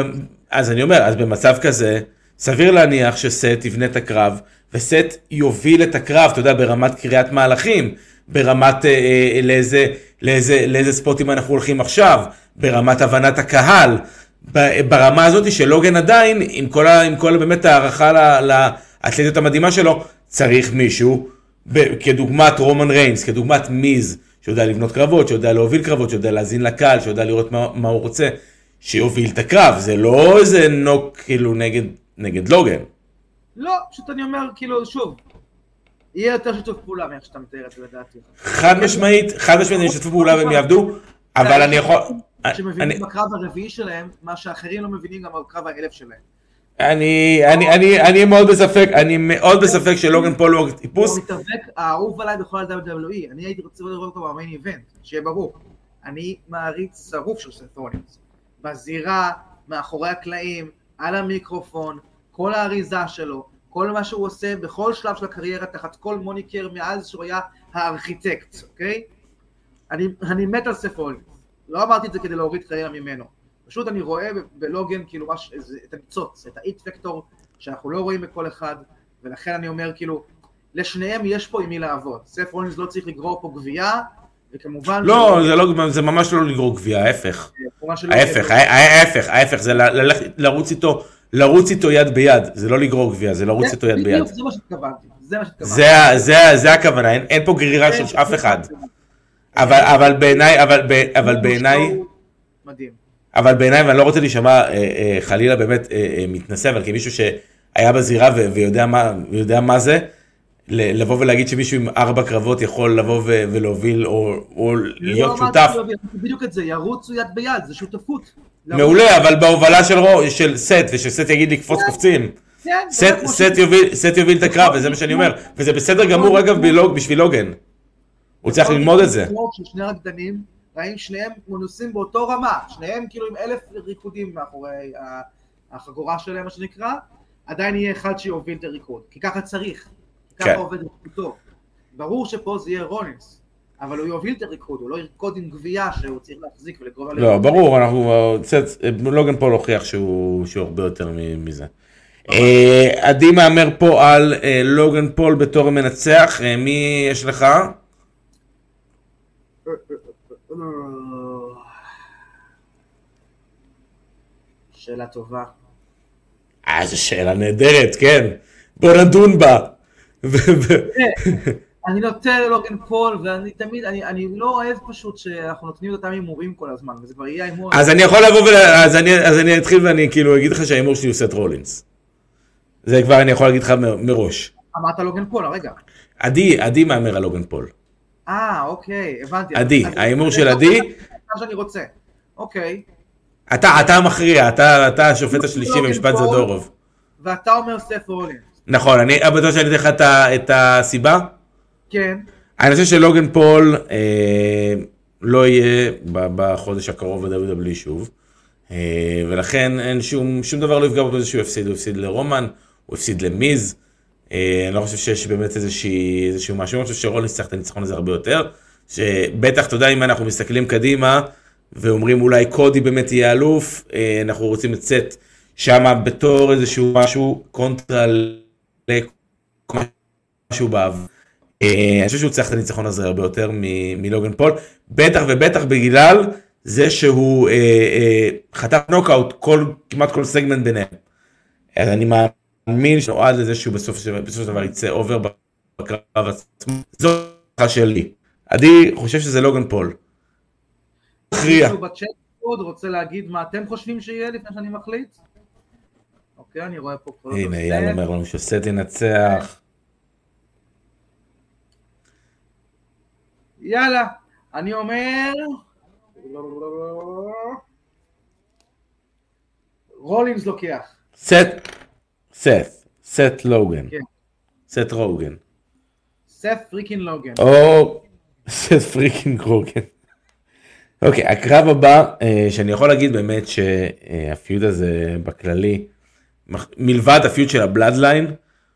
אז אני אומר, אז במצב כזה, סביר להניח שסט יבנה את הקרב, וסט יוביל את הקרב, אתה יודע, ברמת קריאת מהלכים, ברמת אה, אה, לאיזה, לאיזה, לאיזה ספוטים אנחנו הולכים עכשיו, ברמת הבנת הקהל, ברמה הזאת שלוגן עדיין, עם כל, ה, עם כל באמת הערכה ל- לאתלטיות המדהימה שלו, צריך מישהו, ב- כדוגמת רומן ריינס, כדוגמת מיז, שיודע לבנות קרבות, שיודע להוביל קרבות, שיודע להאזין לקהל, שיודע לראות מה, מה הוא רוצה, שיוביל את הקרב, זה לא איזה נוק כאילו נגד, נגד לוגן. לא, פשוט אני אומר, כאילו, שוב, יהיה יותר שיתוף פעולה מאיך שאתה מתאר את זה לדעתי. חד משמעית, חד משמעית הם ישתפו פעולה והם יעבדו, אבל אני יכול... שמבינים בקרב הרביעי שלהם, מה שאחרים לא מבינים גם בקרב האלף שלהם. אני, אני, אני, אני מאוד בספק, אני מאוד בספק שלוגן פול הוא טיפוס, הוא המתאבק האהוב עליי בכל ה-WWE, אני הייתי רוצה לראות אותו במיין איבנט, שיהיה ברור. אני מעריץ שרוף של סט רולינס. בזירה, מאחורי הקלעים, על המיקרופון, כל האריזה שלו, כל מה שהוא עושה בכל שלב של הקריירה, תחת כל מוניקר מאז שהוא היה הארכיטקט, אוקיי? אני, אני מת על סט רולינס. לא אמרתי את זה כדי להוריד קריירה ממנו. פשוט אני רואה בלוגן כאילו מש, את הניצוץ, את האיט פקטור שאנחנו לא רואים בכל אחד, ולכן אני אומר כאילו, לשניהם יש פה עם מי לעבוד. סף רולינס לא צריך לגרור פה גבייה, וכמובן... לא, שלא- זה, לא, זה ממש לא לגרור גביע, ההפך. שלא- ההפך, הה- ההפך, ההפך, זה לרוץ איתו, לרוץ איתו יד ביד, זה לא לגרור גביע, זה לרוץ איתו יד ביד. זה מה שהתכוונתי, זה מה שהתכוונתי. זה, הכוונה, אין, פה גרירה של אף אחד. אבל, בעיניי, אבל, בעיניי. אבל בעיניי, ואני לא רוצה להישמע אה, אה, חלילה באמת אה, מתנשא, אבל כמישהו שהיה בזירה ויודע מה, זה, לבוא ולהגיד שמישהו עם ארבע קרבות יכול לבוא ו- ולהוביל או, או להיות לא שותף, לו, בדיוק את זה, ירוצו יד ביד, זה שותפות. מעולה, אבל בהובלה של, סט, ושסט יגיד לקפוץ קופצים. כן, סט, יוביל, את הקרב, וזה מה שאני אומר. וזה בסדר גמור אגב בשביל לוגן. הוא צריך ללמוד את זה. שני רקדנים, והאם שניהם מנוסים באותו רמה, שניהם כאילו עם אלף ריקודים מאחורי החגורה שלהם, מה שנקרא, עדיין יהיה אחד שיוביל את הריקוד, כי ככה צריך, כי כן. ככה עובד ריקוד טוב. ברור שפה זה יהיה רולינס, אבל הוא יוביל את הריקוד, הוא לא ירקוד עם גבייה שהוא צריך להחזיק ולגרום לה... לא, ברור, אנחנו... סט- לוגן פול הוכיח שהוא הרבה יותר מזה. אה, עדי מהמר פה על אה, לוגן פול בתור מנצח, אה, מי יש לך? שאלה טובה. אה, זו שאלה נהדרת, כן. בוא נדון בה. אני נוטה ללוגן פול, ואני תמיד, אני, אני לא אוהב פשוט שאנחנו נותנים אותם הימורים כל הזמן, וזה כבר יהיה ההימור. אז אני יכול לבוא ול... אז אני, אז אני אתחיל ואני כאילו אגיד לך שההימור שלי הוא סת' רולינס. זה כבר אני יכול להגיד לך מ- מראש. אמרת לוגן פול, הרגע. עדי, עדי מהמר על לוגן פול. אה, אוקיי, הבנתי. עדי, ההימור של עדי? מה שאני רוצה. אוקיי, אתה, אתה המכריע, אתה, אתה השופט השלישי במשפט זדורוב. ואתה אומר סף רולינס. נכון, אני בטוח שאני אתן לך את הסיבה. כן, אני חושב שלוגן פול אה, לא יהיה בחודש הקרוב ב-WWE שוב. אה, ולכן אין שום, שום דבר לא יפגע בו בזה שהוא הפסיד, הוא הפסיד לרומן, הוא הפסיד למיז. אה, אני לא חושב שיש באמת איזושהי, איזשהו משהו, אני חושב שרולינס צריך את הניצחון הזה הרבה יותר. שבטח, אתה יודע, אם אנחנו מסתכלים קדימה, ואומרים אולי קודי באמת יהיה אלוף, אה, אנחנו רוצים לצאת שם בתור איזשהו משהו קונטרה למשהו בעבר. אה, אני חושב שהוא צריך את הניצחון הזה הרבה יותר מלוגן פול, בטח ובטח בגלל זה שהוא אה, אה, חטף נוקאוט כל, כמעט כל סגמנט ביניהם. אז אני מאמין שנועד לזה שהוא בסוף, של- דבר יצא over בקרב עצמו. זאת שלי. עדי חושב שזה לוגן פול. מכריע. מישהו בצ'אט עוד רוצה להגיד מה אתם חושבים שיהיה לפני שאני מחליט? אוקיי, אני רואה פה הנה. אייל אומר לנו שסט ינצח. יאללה, אני אומר... רולינס לוקח. סט, סת', סת' לוגן. כן. סת' רוגן. סת' freakin' לוגן. או סת' freaking רוגן. אוקיי, הקרב הבא, אה, שאני יכול להגיד באמת שה feud הזה בכללי, מלבד ה feud של הבלאדליין, אני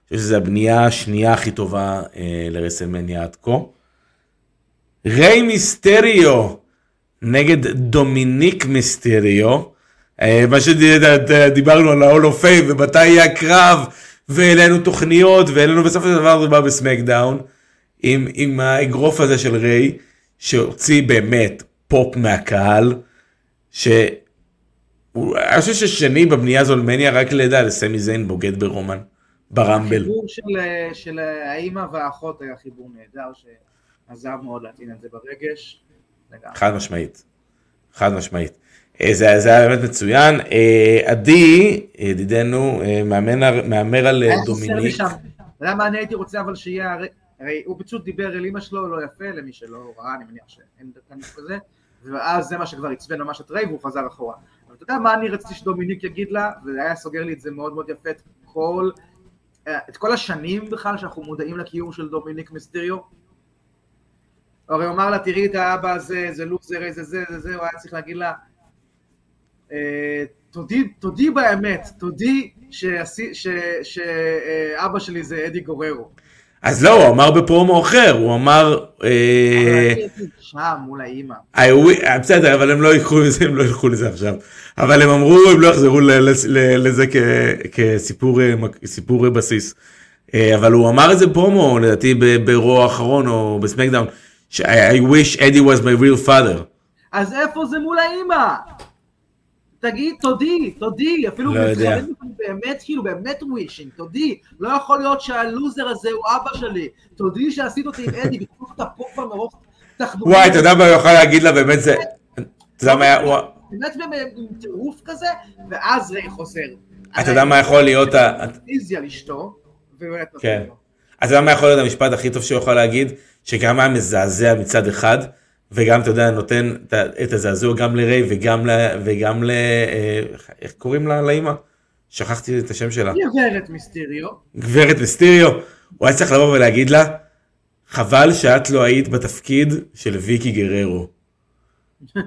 חושב שזו הבנייה השנייה הכי טובה אה, לרסלמניה עד כה. ריי מיסטריו נגד דומיניק מיסטריו. אה, מה שדיברנו על ה-all of fame ומתי יהיה הקרב והעלינו תוכניות והעלינו בסופו של דבר זה בא בסמקדאון עם, עם האגרוף הזה של ריי שהוציא באמת פופ מהקהל. ש... אני חושב ששני בבנייה הזו למניה רק לידה לסמי זיין בוגד ברומן ברמבל. החיבור של, של האימא והאחות היה חיבור נהדר שעזר מאוד להטעין את זה ברגש. חד משמעית. חד משמעית. אה, זה, זה היה באמת מצוין. אה, עדי, ידידנו, אה, מאמן, מהמר על דומיניק. שם. אתה יודע מה אני הייתי רוצה אבל שיהיה, הרי- הוא פשוט דיבר אל אמא שלו לא יפה, למי שלא ראה, אני מניח שאין כאן כזה, ואז זה מה שכבר עצבן ממש את ריי והוא חזר אחורה. אבל אתה יודע מה אני רציתי שדומיניק יגיד לה, וזה היה סוגר לי את זה מאוד מאוד יפה, את כל, את כל השנים בכלל שאנחנו מודעים לקיום של דומיניק מיסטריו. הרי הוא אמר לה, תראי את האבא הזה, זה לוזר, איזה זה, זה זה, הוא היה צריך להגיד לה, אה, תודי, תודי באמת, תודי שאבא שלי זה אדי גוררו. אז לא, הוא אמר בפרומו אחר, הוא אמר... אה, שם מול האימא. אה, בסדר, אבל הם לא יקחו לזה, הם לא ילכו לזה עכשיו. אבל הם אמרו, הם לא יחזרו לזה כסיפור אה, אה, בסיס. אה, אבל הוא אמר את זה פרומו, לדעתי ברוע האחרון או בסמקדאון, I I wish Eddie was my real father. אז איפה זה מול האימא? תגיד, תודי, תודי, אפילו לא יודע. באמת, כאילו, באמת ווישינג, תודי. לא יכול להיות שהלוזר הזה הוא אבא שלי. תודי שעשית אותי עם אדי, ותקוף את הפופ כבר מרוב תחדורים. וואי, אתה יודע מה הוא יכול להגיד לה, באמת זה... אתה יודע מה היה... באמת עם טירוף כזה, ואז ריי חוזר. אתה יודע מה יכול להיות ה... איזי על אשתו, ובאמת כן. אתה יודע מה יכול להיות המשפט הכי טוב שהוא יכול להגיד? שגם היה מזעזע מצד אחד, וגם, אתה יודע, נותן את הזעזוע גם לריי וגם ל... וגם ל... אה, איך קוראים לה לאימא? שכחתי את השם שלה. גברת מיסטריו. גברת מיסטיריו. הוא היה צריך לבוא ולהגיד לה, חבל שאת לא היית בתפקיד של ויקי גררו.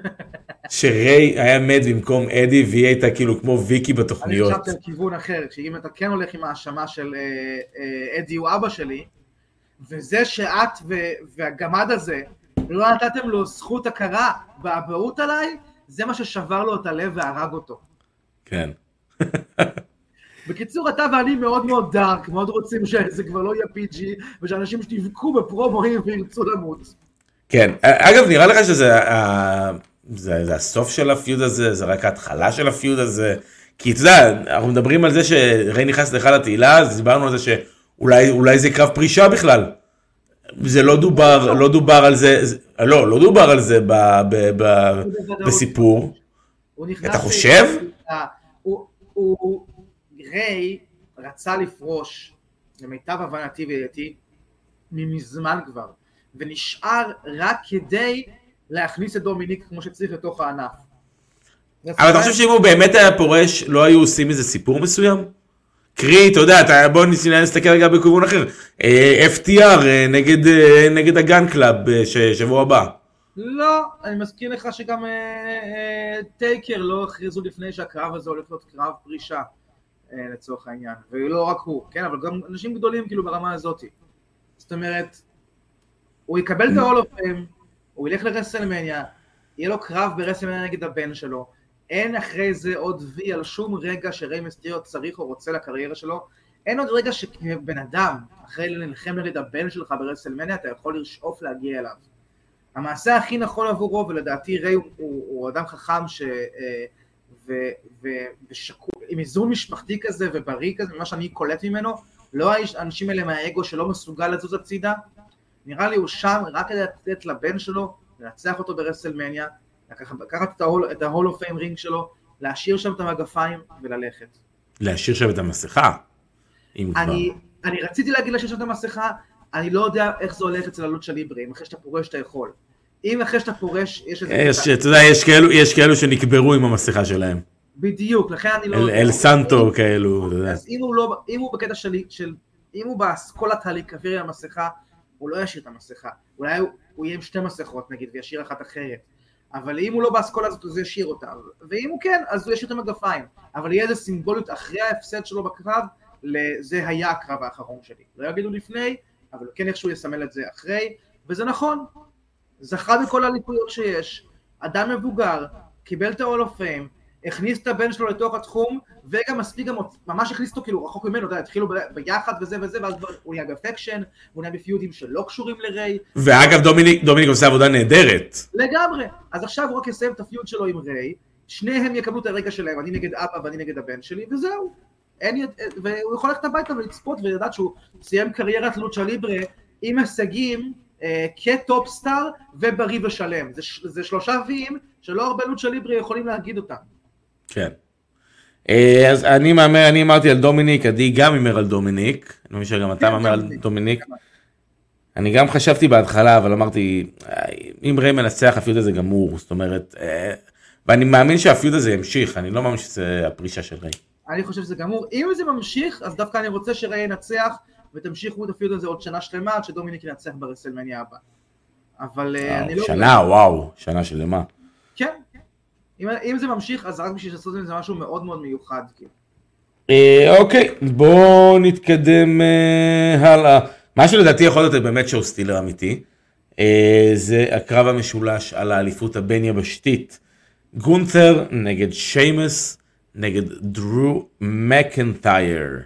שריי היה מת במקום אדי והיא הייתה כאילו כמו ויקי אני בתוכניות. חשבתי על כיוון אחר, שאם אתה כן הולך עם האשמה של אה, אה, אדי הוא אבא שלי, וזה שאת ו- והגמד הזה לא נתתם לו זכות הכרה באבהות עליי, זה מה ששבר לו את הלב והרג אותו. כן. בקיצור, אתה ואני מאוד מאוד דארק, מאוד רוצים שזה כבר לא יהיה PG, ושאנשים שיבכו בפרומואים וירצו למות. כן, אגב נראה לך שזה ה- זה, זה הסוף של הפיוד הזה, זה רק ההתחלה של הפיוד הזה, כי אתה יודע, אנחנו מדברים על זה שריי נכנס להיכל התהילה, אז דיברנו על זה שאולי אולי זה קרב פרישה בכלל. זה לא דובר, לא דובר על זה, זה- לא, לא דובר על זה ב, ב, ב, בסיפור. הוא. אתה חושב? הוא, הוא, ריי רצה לפרוש, למיטב הבנתי וידיעתי, ממזמן כבר, ונשאר רק כדי להכניס את דומיניק כמו שצריך לתוך הענף. אבל אתה חושב שאם הוא באמת היה פורש, לא היו עושים איזה סיפור מסוים? קרי, אתה יודע, אתה, בוא ניסי- נסתכל רגע בכיוון אחר. אה, FTR אה, נגד, אה, נגד הגאן קלאב שבוע הבא. לא, אני מזכיר לך שגם טייקר לא הכריזו לפני שהקרב הזה הולך להיות קרב פרישה, לצורך העניין, ולא רק הוא, כן, אבל גם אנשים גדולים כאילו ברמה הזאת. זאת אומרת, הוא יקבל את ה-all of fame, הוא ילך לרסלמניה, יהיה לו קרב ברסלמניה נגד הבן שלו, אין אחרי זה עוד וי על שום רגע שריי מסטיריו צריך או רוצה לקריירה שלו, אין עוד רגע שכבן אדם, אחרי לנלחם נגד הבן שלך ברסלמניה, אתה יכול לשאוף להגיע אליו. המעשה הכי נכון עבורו, ולדעתי ריי הוא, הוא, הוא אדם חכם ש... אה, ו, ו, ושקול, עם איזון משפחתי כזה ובריא כזה, ממה שאני קולט ממנו, לא האנשים האלה מהאגו שלא מסוגל לזוז הצידה, נראה לי הוא שם רק כדי לתת לבן שלו, לנצח אותו ברסלמניה, לקחת את ה-Hall of Fame רינג שלו, להשאיר שם את המגפיים וללכת. להשאיר שם את המסכה? אם אני, כבר. אני רציתי להגיד להשאיר שם את המסכה, אני לא יודע איך זה הולך אצל הלוצ'ה ליברה, אם אחרי שאתה פורש אתה יכול. אם אחרי שאתה פורש, יש איזה... יש, אתה יודע, יש כאלו, יש כאלו שנקברו עם המסכה שלהם. בדיוק, לכן אני לא... אל, אל סנטו כאלו, אתה יודע. אז אם הוא לא, אם הוא בקטע שלי, של... אם הוא באסכולת הלהיקביר עם המסכה, הוא לא ישאיר את המסכה. אולי הוא, הוא יהיה עם שתי מסכות נגיד, וישאיר אחת אחרת. אבל אם הוא לא באסכולה הזאת, אז ישאיר אותה. ואם הוא כן, אז הוא ישאיר את המגפיים. אבל יהיה איזה סימבוליות אחרי ההפסד שלו בקרב, לזה היה הקרב האחרון שלי. לא יגידו לפני, אבל כן איכשהו יסמל את זה אחרי, וזה נכון. זכה בכל האליפויות שיש, אדם מבוגר, קיבל את ה- Hall of Fame, הכניס את הבן שלו לתוך התחום, וגם מספיק גם, ממש הכניס אותו כאילו רחוק ממנו, אתה יודע, התחילו ביחד וזה וזה, ואז הוא נהיה ב faction, הוא נהיה בפיודים שלא קשורים לריי. ואגב, דומיניק, דומיניק עושה עבודה נהדרת. לגמרי. אז עכשיו הוא רק יסיים את ה feud שלו עם ריי, שניהם יקבלו את הרגע שלהם, אני נגד אבא ואני נגד הבן שלי, וזהו. אין, והוא יכול ללכת הביתה ולצפות ולדעת שהוא סיים קריירת lucha libre עם הישגים אה, כ top star ובריא ושלם. זה, זה שלושה ווים שלא הרבה lucha libre יכולים להגיד אותם. כן. אה, אז אני מהמר, אני אמרתי על דומיניק, עדי גם הימר על דומיניק, אני מבין שגם אתה מהמר על דומיניק. אני גם חשבתי בהתחלה, אבל אמרתי, אם ריי מנצח ה feud הזה גמור, זאת אומרת, אה, ואני מאמין שהפיוד הזה ימשיך, אני לא מאמין שזה הפרישה של ריי. אני חושב שזה גמור, אם זה ממשיך, אז דווקא אני רוצה שריי ינצח, ותמשיכו את הפיוד הזה עוד שנה שלמה, עד שדומיניק ינצח ברסלמניה הבא. אבל אה, אני לא... שנה, וואו, שנה שלמה. כן, אם, אם זה ממשיך, אז רק בשביל לעשות את זה משהו מאוד מאוד מיוחד. כאילו. אה, אוקיי, בואו נתקדם אה, הלאה. מה שלדעתי יכול להיות באמת שואו סטילר אמיתי, אה, זה הקרב המשולש על האליפות הבין-יבשתית. גונת'ר נגד שיימס נגד דרו מקנטייר.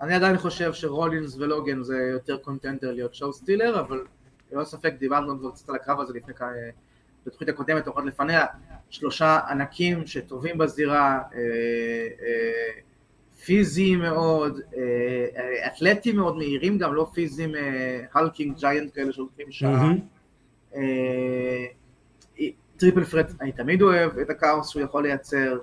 אני עדיין חושב שרולינס ולוגן זה יותר contender להיות show stealer, אבל ללא ספק דיברנו כבר קצת על הקרב הזה לפני כמה... בתוכנית הקודמת, או לפניה, שלושה ענקים שטובים בזירה, אה, אה, פיזיים מאוד, אה, אתלטים מאוד, מהירים גם, לא פיזיים, hulking giant כאלה שהולכים שעה. triple threat, אני תמיד אוהב את הכאוס שהוא יכול לייצר,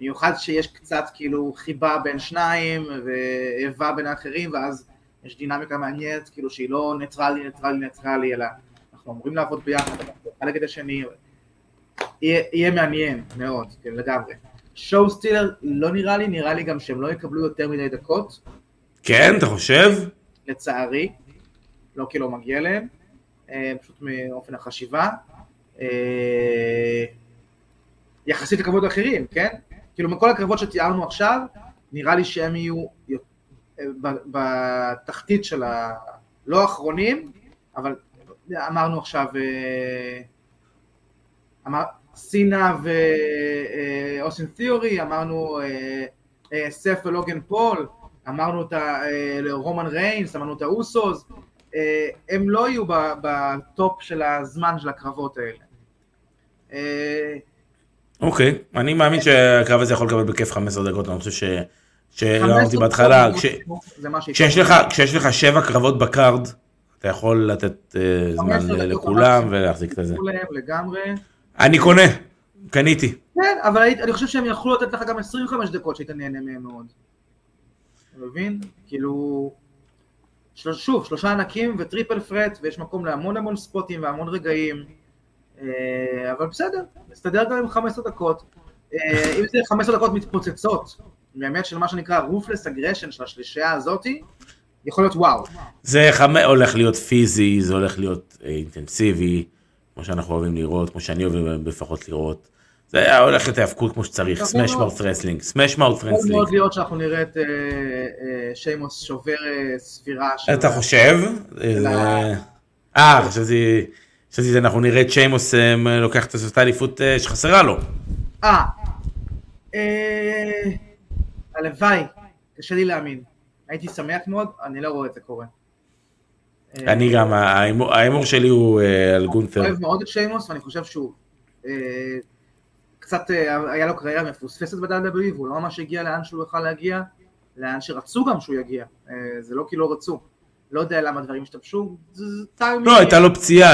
במיוחד שיש קצת כאילו חיבה בין שניים ואיבה בין האחרים, ואז יש דינמיקה מעניינת, כאילו שהיא לא ניטרלי, ניטרלי, ניטרלי, אלא אנחנו אמורים לעבוד ביחד, אחד נגד השני, יהיה, יהיה מעניין מאוד, כן, לגמרי. show stealer לא נראה לי, נראה לי גם שהם לא יקבלו יותר מדי דקות. כן, אתה חושב? לצערי, לא כי לא מגיע להם, אה, פשוט מאופן החשיבה. אה, יחסית לקרבות אחרים, כן? כאילו מכל הקרבות שתיארנו עכשיו, נראה לי שהם יהיו אה, בתחתית של ה... לא האחרונים, אבל אמרנו עכשיו אמר, סינה ואוסטין תיאורי, אמרנו אה, אה, סת' ולוגן פול, אמרנו את אה, רומן ריינס, אמרנו את האוסוס, הם לא יהיו ב top של הזמן של הקרבות האלה. אוקיי, אני מאמין שהקרב הזה יכול לקבל בכיף 15 דקות, אני חושב ש... שאמרתי בהתחלה, כשיש לך שבע קרבות ב card, אתה יכול לתת זמן לכולם ולהחזיק את זה. לגמרי. אני קונה, קניתי. כן, אבל אני חושב שהם יכלו לתת לך גם 25 דקות שהיית נהנה מהם מאוד. אתה מבין? כאילו... שוב, שלושה ענקים ו triple threat, ויש מקום להמון המון ספוטים והמון רגעים. אה, אבל בסדר, נסתדר גם עם 15 דקות. אה, אם זה 15 דקות מתפוצצות, באמת של מה שנקרא ruthless aggression של השלישייה הזאתי, יכול להיות וואו. זה הולך להיות פיזי, זה הולך להיות אה, אינטנסיבי. כמו שאנחנו אוהבים לראות, כמו שאני אוהב לפחות לראות. זה היה הולך את ההאבקות כמו שצריך, smashmouth wrestling, smashmouth wrestling. יכול מאוד להיות שאנחנו נראה את אה, אה, שיימוס שובר אה, ספירה. אתה חושב? אה, חשבתי שאנחנו נראה את שיימוס לוקח את אותה אליפות שחסרה לו. אה, הלוואי, קשה לי להאמין. הייתי שמח מאוד, אני לא רואה את זה קורה. אני גם, ההימור שלי הוא אה, על גונת'ר. אני אוהב מאוד את שיימוס, ואני חושב שהוא אה, קצת, אה, היה לו קריירה מפוספסת ב-WWE, והוא לא ממש הגיע לאן שהוא יוכל להגיע, לאן שרצו גם שהוא יגיע, זה לא כי לא רצו. לא יודע למה דברים טיימינג. לא, הייתה לו פציעה,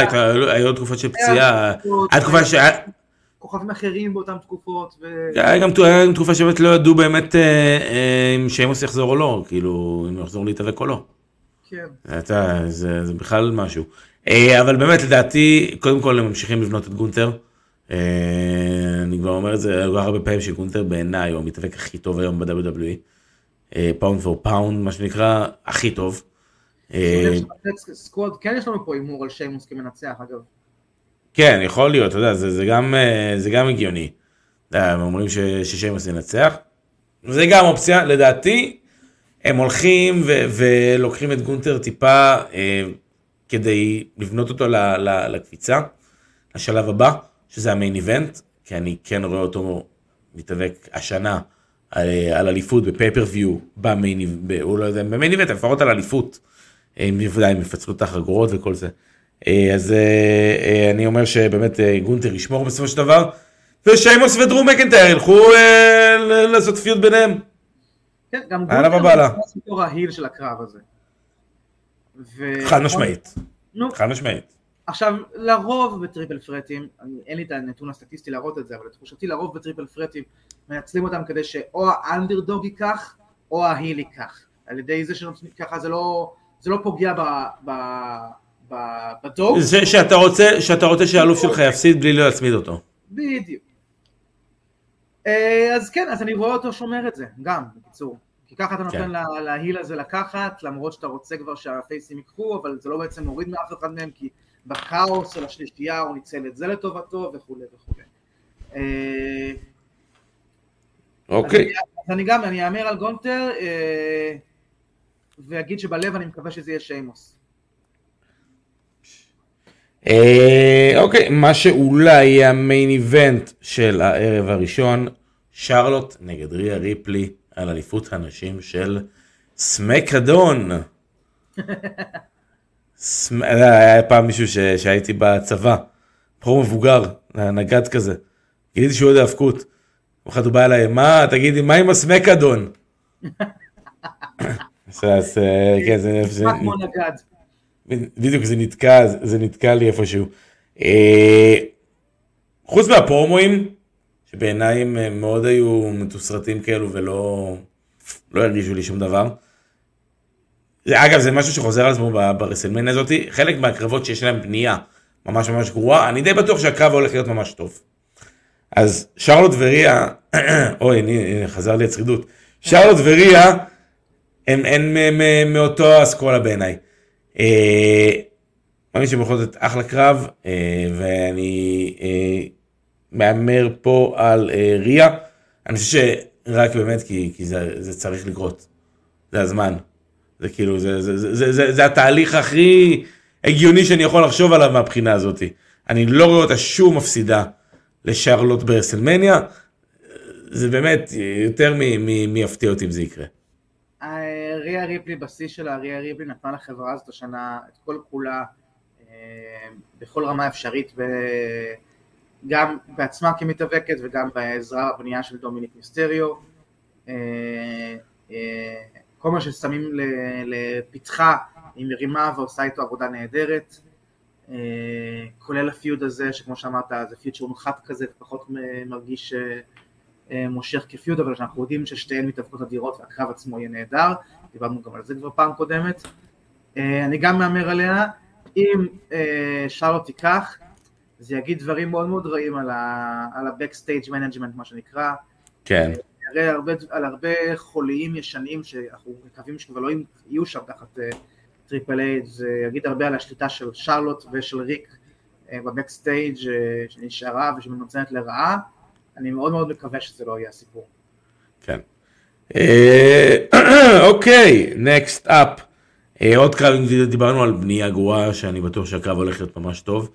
היו תקופות של פציעה. היה תקופה ש... כוכבים אחרים באותן תקופות. היה גם תקופה שבאמת לא ידעו באמת אה, אה, אם שיימוס יחזור או לא, כאילו, אם הוא יחזור להתאבק או לא. כן. אתה, זה, זה בכלל משהו. אה, אבל באמת, לדעתי, קודם כל הם ממשיכים לבנות את גונטר. אה, אני כבר אומר את זה כל הרבה פעמים שגונטר בעיניי הוא המתאבק הכי טוב היום ב-WWE. pound for pound, מה שנקרא, הכי טוב. אה, squad, כן יש לנו פה הימור על שיימוס כמנצח אגב. כן, יכול להיות, אתה יודע, זה, זה, גם, אה, זה גם הגיוני. הם אומרים ששיימוס ינצח. זה גם אופציה, לדעתי, הם הולכים ו- ולוקחים את גונטר טיפה אה, כדי לבנות אותו ל- ל- לקפיצה, לשלב הבא, שזה המיין איבנט, כי אני כן רואה אותו מתאבק השנה על, על אליפות בפייפריוויו, במיין, ב- הוא לא יודע, במיין איבנט, לפחות על אליפות. אה, אם בוודאי הם יפצלו את החגורות וכל זה. אה, אז אה, אה, אני אומר שבאמת אה, גונטר ישמור בסופו של דבר, ושיימוס ודרו מקנטייר ילכו אה, לעשות feud ביניהם. כן, גם ובהלה. נכנס בתור ה heel של הקרב הזה. ו- חד משמעית, נו, חד משמעית. עכשיו, לרוב ב triple threatים, אני, אין לי את הנתון הסטטיסטי להראות את זה, אבל לתחושתי לרוב ב triple threatים מנצלים אותם כדי שאו האנדרדוג ייקח, או ההיל ייקח. על ידי זה שנותנים ככה זה לא, זה לא פוגע ב, ב, ב, בדוג. זה שאתה רוצה, שאתה רוצה שהאלוף שלך יפסיד בלי להצמיד אותו. בדיוק. אה, אז כן, אז אני רואה אותו שומר את זה, גם, בקיצור. כי ככה אתה נותן כן. לה- להיל הזה לקחת, למרות שאתה רוצה כבר שהפייסים ייקחו, אבל זה לא בעצם מוריד מאף אחד מהם, כי בכאוס של השלישייה הוא ניצל את זה לטובתו וכולי וכולי. אה, אוקיי. אז אני גם, אני אאמר על גונטר, אה, ואגיד שבלב אני מקווה שזה יהיה שיימוס. אה, אוקיי, מה שאולי יהיה המיין איבנט של הערב הראשון, שרלוט נגד ריה ריפלי על אליפות הנשים של סמקדון. סמ- היה פעם מישהו ש... שהייתי בצבא, בחור מבוגר, נגד כזה, גיליתי שהוא יודע האבקות. יום אחד הוא בא אליי, מה, תגידי, מה עם הסמקדון? אז, אה, כן, זה... בדיוק זה נתקע, זה נתקע לי איפשהו. אה, חוץ מהפרומואים, שבעיניי הם אה, מאוד היו מתוסרטים כאלו ולא לא הרגישו לי שום דבר. זה, אגב, זה משהו שחוזר על עצמו ברסלמניה הזאתי, חלק מהקרבות שיש להם בנייה ממש ממש גרועה, אני די בטוח שהקרב הולך להיות ממש טוב. אז שרלוט וריה, אוי, הנה, הנה, חזר לי הצרידות. שרלוט וריה הם, הם, הם, הם מאותו אסכולה בעיניי. אה, מאמין שהם יכולים לתת אחלה קרב, אה, ואני אה, מהמר פה על אה, ריה. אני חושב שרק באמת כי, כי זה, זה צריך לקרות. זה הזמן. זה כאילו, זה, זה, זה, זה, זה, זה התהליך הכי הגיוני שאני יכול לחשוב עליו מהבחינה הזאת. אני לא רואה אותה שום מפסידה לשרלוט ברסלמניה. זה באמת יותר מי יפתיע אותי אם זה יקרה. אה, ריה ריפלי בשיא שלה, ריה ריפלי נתנה לחברה הזאת השנה את כל כולה אה, בכל רמה אפשרית, גם בעצמה כמתאבקת וגם בעזרה בבנייה של דומיניק מיסטריו. אה, אה, כל מה ששמים לפתחה היא מרימה ועושה איתו עבודה נהדרת. אה, כולל הפיוד הזה שכמו שאמרת זה פיוד שהוא נחת כזה ופחות מרגיש מושך כפיוד אבל אנחנו יודעים ששתיהן מתאבקות אדירות והקרב עצמו יהיה נהדר, דיברנו גם על זה כבר פעם קודמת. אני גם מהמר עליה, אם שרלוט תיקח זה יגיד דברים מאוד מאוד רעים על ה- על ה-Backstage Management מה שנקרא, כן. יראה הרבה, על הרבה חוליים ישנים שאנחנו מקווים שכבר לא יהיו שם תחת טריפל איי, זה יגיד הרבה על השליטה של שרלוט ושל ריק אה, ב backstage אה, שנשארה ושמנוצלת לרעה, אני מאוד מאוד מקווה שזה לא יהיה הסיפור. כן. אה, אוקיי, next up. עוד קרב, דיברנו על בנייה גרועה, שאני בטוח שהקרב הולך להיות ממש טוב.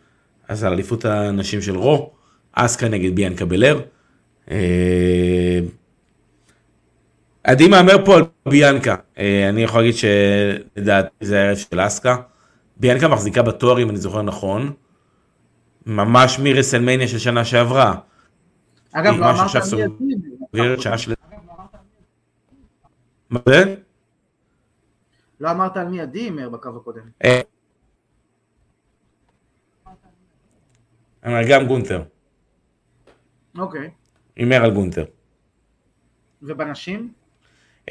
אז על אליפות הנשים של רו, אסקה נגד ביאנקה בלר. אה, עדי מהמר פה על ביאנקה. אה, אני יכול להגיד שלדעתי זה הערב של אסקה. ביאנקה מחזיקה בתואר, אם אני זוכר נכון. ממש מרסלמניה של שנה שעברה. אגב, לא אמרת מי. סוגרת שעה של... מה זה? לא אמרת על מי עדי הימר בקו הקודם. אומר, גם גונטר. אוקיי. הימר על גונטר. ובנשים?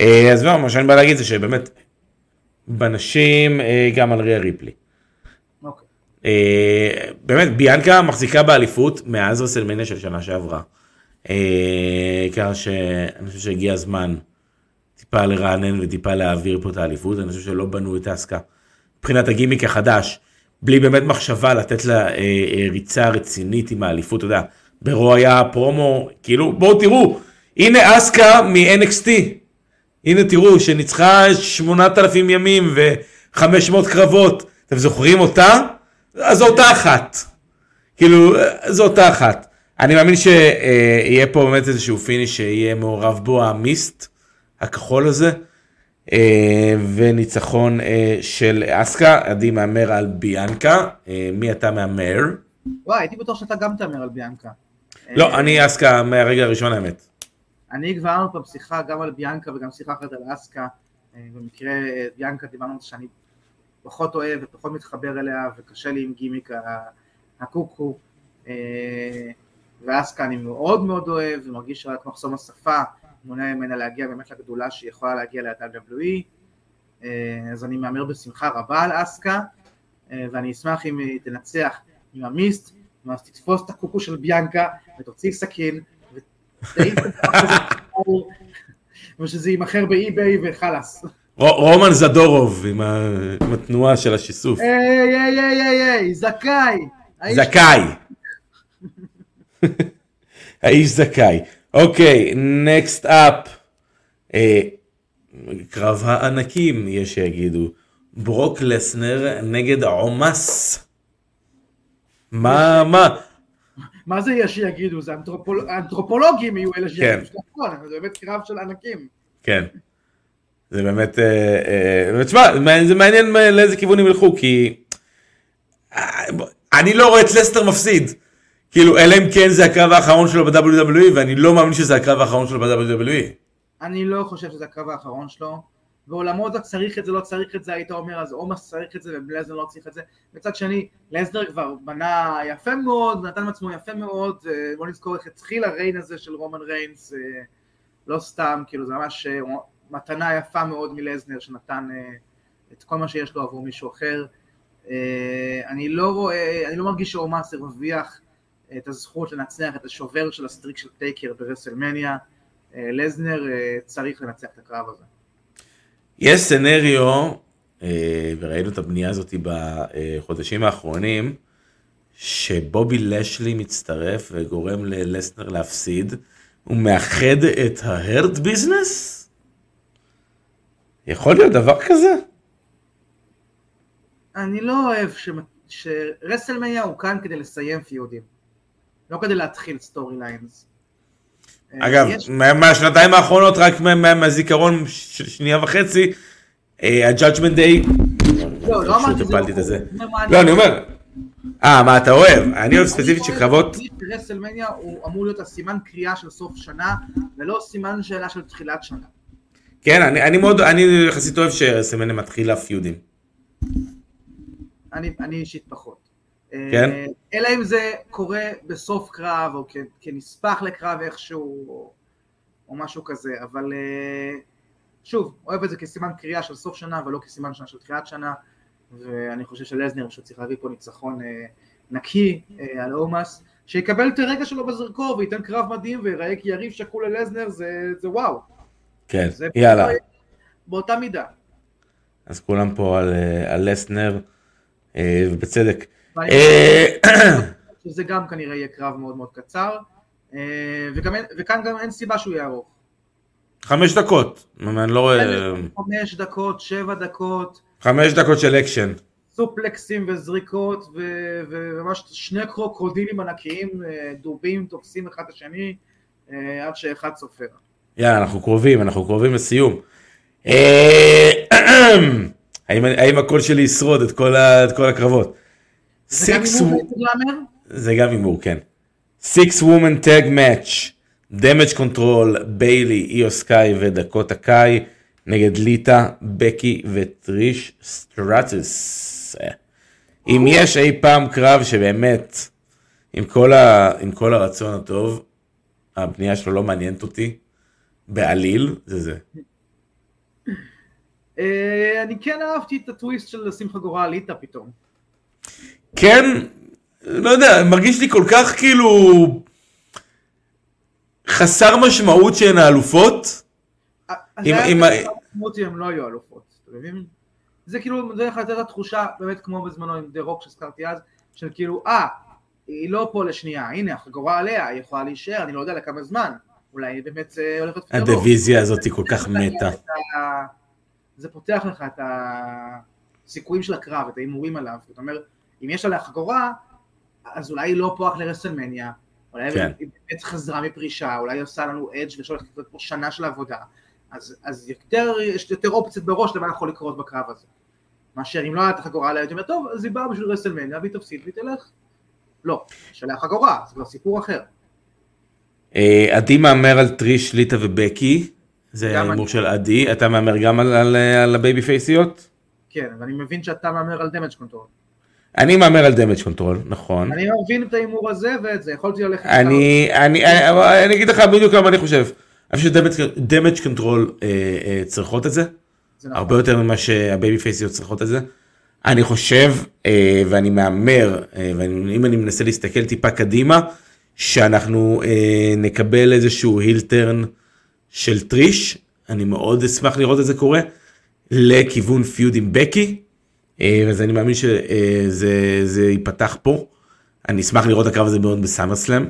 אה, אז לא, מה שאני בא להגיד זה שבאמת, בנשים, אה, גם על ריה ריפלי. אוקיי. אה, באמת, ביאנקה מחזיקה באליפות מאז רסלמניה של שנה שעברה. ככה שאני חושב שהגיע הזמן טיפה לרענן וטיפה להעביר פה את האליפות, אני חושב שלא בנו את האסקה. מבחינת הגימיק החדש, בלי באמת מחשבה לתת לה אה, אה, ריצה רצינית עם האליפות, אתה יודע, ברו היה פרומו, כאילו, בואו תראו, הנה אסקה מ-NXT. הנה תראו, שניצחה 8,000 ימים ו-500 קרבות. אתם זוכרים אותה? אז זו אותה אחת. כאילו, זו אותה אחת. אני מאמין שיהיה פה באמת איזשהו finish שיהיה מעורב בו ה mist, הכחול הזה, אה, וניצחון אה, של אסקה, עדי מהמר על ביאנקה, אה, מי אתה מהמר? וואי, הייתי בטוח שאתה גם תאמר על ביאנקה. לא, אה, אני אסקה מהרגע הראשון האמת. אני כבר אמרנו פעם שיחה גם על ביאנקה וגם שיחה אחרת על אסקה. אה, במקרה אה, ביאנקה דיברנו על שאני פחות אוהב ופחות מתחבר אליה וקשה לי עם גימיק הקוקו. אה, ואסקה אני מאוד מאוד אוהב ומרגיש רק מחסום השפה מונע ממנה להגיע באמת לגדולה שהיא יכולה להגיע ל-WWE. אה, אז אני מהמר בשמחה רבה על אסקה אה, ואני אשמח אם היא תנצח עם המיסט ואז תתפוס את הקוקו של ביאנקה ותוציא סכין ושזה יימכר באי-ביי וחלאס. רומן זדורוב עם, התנועה של השיסוף. היי היי היי היי היי זכאי. זכאי. האיש זכאי. אוקיי, נקסט אפ. קרב הענקים, יש שיגידו. ברוק לסנר נגד עומס. מה, מה? מה זה יש שיגידו? זה אנתרופול- האנתרופולוגים יהיו אלה שיגידו. כן. נכון, זה באמת קרב של ענקים. כן. זה באמת, אה, אה, תשמע, זה מעניין לאיזה כיוון הם ילכו, כי אה, אני לא רואה את לסטר מפסיד. כאילו, אלא אם כן זה הקרב האחרון שלו ב-WWE, ואני לא מאמין שזה הקרב האחרון שלו ב-WWE. אני לא חושב שזה הקרב האחרון שלו. בעולמות צריך את זה, לא צריך את זה, היית אומר, אז עומס צריך את זה ובלזנר לא צריך את זה. מצד שני, לזנר כבר בנה יפה מאוד, נתן מעצמו יפה מאוד, אה, בוא נזכור איך התחיל הריין הזה של רומן ריינס, אה, לא סתם, כאילו זה ממש אה, מתנה יפה מאוד מלסנר שנתן את כל מה שיש לו עבור מישהו אחר. אני לא רואה, אני לא מרגיש שעומוס הרוויח את הזכות לנצח את השובר של ה streak של טייקר ברסלמניה. אה, לסנר אה, צריך לנצח את הקרב הזה. יש scenario, אה, וראינו את הבנייה הזאת בחודשים האחרונים, שבובי לאשלי מצטרף וגורם ללסנר להפסיד, הוא מאחד את ה Hurt Business? יכול להיות דבר כזה? אני לא אוהב ש... שרסלמניה הוא כאן כדי לסיים feudים, לא כדי להתחיל storylines. אגב, מה- מהשנתיים האחרונות, רק מה- מה- מהזיכרון של שנייה וחצי, ה Judgment Day, לא, לא אמרתי את זה. אומר מה לא, אני. אומר, אה, מה אתה אוהב? אני אוהב ספציפית שקרבות, שרסלמניה הוא אמור להיות הסימן קריאה של סוף שנה, ולא סימן שאלה של תחילת שנה. כן, אני אני מאוד, אני יחסית אוהב שסמנה מתחילה פיודים. אני אישית פחות. כן? אה, אלא אם זה קורה בסוף קרב, או כנספח לקרב איכשהו, או, או משהו כזה, אבל אה, שוב, אוהב את זה כסימן קריאה של סוף שנה, ולא כסימן שנה של תחילת שנה, ואני חושב שלזנר פשוט צריך להביא פה ניצחון אה, נקי על עומס, שיקבל את הרגע שלו בזרקור, וייתן קרב מדהים, ויראה כיריב שקול ללזנר, זה, זה וואו. כן, זה יאללה. באותה מידה. אז כולם פה על, על לסנר, ובצדק. אה, שזה גם כנראה יהיה קרב מאוד מאוד קצר, אה, וגם וכאן גם אין סיבה שהוא יהיה ארוך. חמש דקות, אני לא רואה, חמש דקות, שבע דקות, חמש דקות של אקשן. suplexים וזריקות, וממש שני קרוקודילים ענקיים, אה, דובים, תופסים אחד את השני, עד שאחד סופר. יאללה, אנחנו קרובים, אנחנו קרובים לסיום. האם הקול שלי ישרוד את כל הקרבות? להמר? זה גם הימור, כן. Six woman tag match, damage control, ביילי, איו סקאי ודקוטה קאי, נגד ליטה, בקי וטריש סטרטוס. אם יש אי פעם קרב שבאמת, עם כל, ה, עם כל הרצון הטוב, הבנייה שלו לא מעניינת אותי, בעליל, זה זה. אה, אני כן אהבתי את הטוויסט של לשים חגורה על ליטא פתאום. כן, לא יודע, מרגיש לי כל כך כאילו חסר משמעות שהן האלופות. אה, אם- אם מוטי הם לא היו אלופות, אתה מבין? זה כאילו, זה יכול לתת את התחושה, באמת כמו בזמנו עם דה רוק שהזכרתי אז, של כאילו, אה, היא לא פה לשנייה, הנה, החגורה עליה, היא יכולה להישאר, אני לא יודע לכמה זמן, אולי היא באמת יותר טוב. הדיוויזיה הזאת היא כל כך מתה. זה פותח לך את הסיכויים של הקרב, את ההימורים עליו, זאת אומרת, אם יש עליה חגורה, אז אולי היא לא פה רק לרסלמניה, אולי כן. היא באמת חזרה מפרישה, אולי היא עושה לנו אדג' ויש הולכת להיות פה שנה של עבודה, אז, אז יותר, יש יותר אופציות בראש למה יכול לקרות בקרב הזה. מאשר אם לא הייתה חגורה עליה, הייתי אומר, טוב, אז היא באה בשביל רסלמניה והיא תפסיד והיא תלך. לא, יש עליה חגורה, זה כבר סיפור אחר. אה, עדי מהמר על טריש, ליטה ובקי. זה ההימור. של עדי. אתה מהמר גם על- על ה babyfaceיות? כן, ואני מבין שאתה מהמר על Damage Control. אני מהמר על Damage Control, נכון. אני מבין את ההימור הזה ואת זה, יכולתי ללכת... אני, אני, אני, אני אגיד לך בדיוק כמה אני חושב. אני חושב ש Damage Control אה, צריכות את זה, זה נכון. הרבה יותר ממה שה babyfaceיות צריכות את זה. אני חושב, אה, ואני מהמר, אה, ואם אני מנסה להסתכל טיפה קדימה, שאנחנו אה, נקבל איזשהו הילטרן של טריש, אני מאוד אשמח לראות את זה קורה, לכיוון פיוד עם בקי, אה, אז אני מאמין שזה זה ייפתח פה. אני אשמח לראות את הקרב הזה מאוד בסאמרסלאם.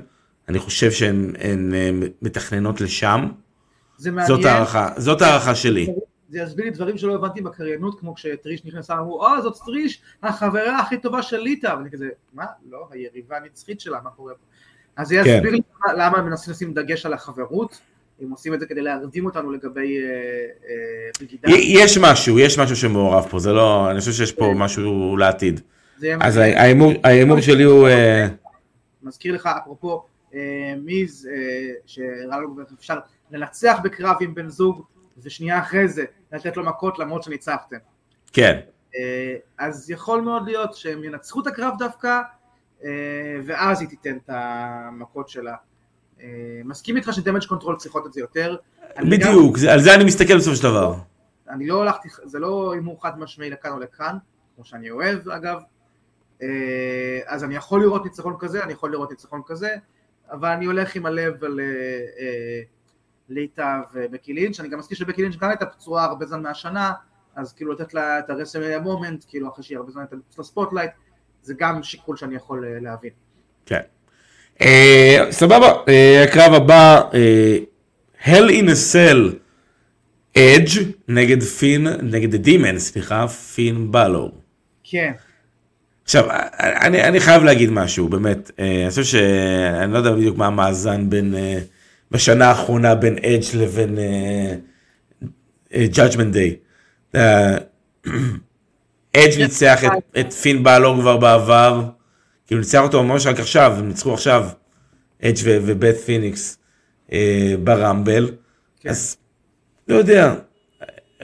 אני חושב שהן הן, אה, מתכננות לשם. זה מעניין, זאת הערכה, זאת הערכה שלי. זה יסביר לי דברים שלא הבנתי בקריינות, כמו כשטריש נכנסה, אמרו, אה, זאת טריש, החברה הכי טובה של ליטא, ואני כזה, מה? לא, היריבה הנצחית שלה, מה קורה פה? אז זה כן. יסביר לי למה הם מנסים לשים דגש על החברות, הם עושים את זה כדי להרדים אותנו לגבי אה, אה, בגידה. יש משהו, יש משהו שמעורב פה, זה לא, אני חושב שיש פה משהו לעתיד. אז. ההימור- שלי הוא, אה, מזכיר לך, אפרופו אה, מיז, אה, שהראה לנו איך אפשר לנצח בקרב עם בן זוג, ושנייה אחרי זה לתת לו מכות למרות שניצחתם. כן, אה, אז יכול מאוד להיות שהם ינצחו את הקרב דווקא, אה, ואז היא תיתן את המכות שלה. אה, מסכים איתך ש Damage Control צריכות את זה יותר. אני גם- בדיוק, זה- על זה אני מסתכל בסופו של דבר. אני לא הלכתי, זה לא הימור חד משמעי לכאן או לכאן, כמו שאני אוהב אגב. אה, אז אני יכול לראות ניצחון כזה, אני יכול לראות ניצחון כזה, אבל אני הולך עם הלב על אה, ליטא ובקי לינץ', אני גם מזכיר שבקי לינץ' גם הייתה פצועה הרבה זמן מהשנה, אז כאילו לתת לה את ה WrestleMania moment, כאילו אחרי שהיא הרבה זמן הייתה מחוץ ל spotlight, זה גם שיקול שאני יכול להבין. כן. אה, סבבה, אה, הקרב הבא, אה, Hell in a Cell, Edge נגד פין, נגד Demon, סליחה, פין באלור. כן, עכשיו, אני, אני חייב להגיד משהו, באמת, אני חושב שאני לא יודע בדיוק מה המאזן בין, בשנה האחרונה בין אדג' לבין Judgment Day. אדג' ניצח את, את פין בלור כבר בעבר, כאילו ניצח אותו ממש רק עכשיו, הם ניצחו עכשיו, אדג' ו- ובית פיניקס אה, ברמבל, כן. אז לא יודע,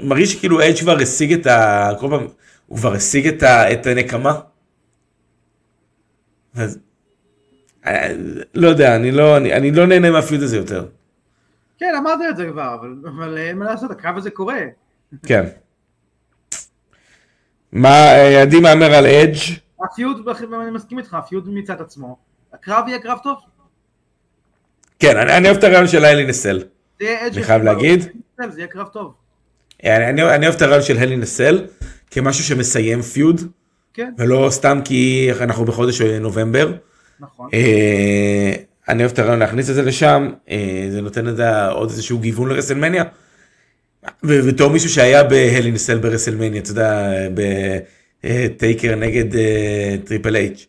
מרגיש שכאילו אדג' כבר השיג את ה... כל פעם, הוא כבר השיג את, ה... את הנקמה. אז... אה, לא יודע, אני לא, אני, אני לא נהנה מהפיוד הזה יותר. כן, אמרת את זה כבר, אבל, אבל אין מה לעשות, הקרב הזה קורה. כן. מה, אה, עדי מהמר על אדג'? הפיוד, אני מסכים איתך, הפיוד מצד עצמו. הקרב יהיה קרב טוב. כן, אני, אני אוהב את הרעיון של היילי נסל. אני חייב להגיד. זה יהיה קרב טוב. אני, אני, אני אוהב את הרעיון של היילי נסל כמשהו שמסיים פיוד, כן, ולא סתם כי אנחנו בחודש אה, נובמבר. נכון. אה, אני אוהב את הרעיון להכניס את זה לשם, אה, זה נותן את עוד איזשהו גיוון לרסלמניה. ובתור מישהו שהיה בהלינסל ברסלמניה, אתה יודע, בטייקר נגד אה, טריפל אייץ',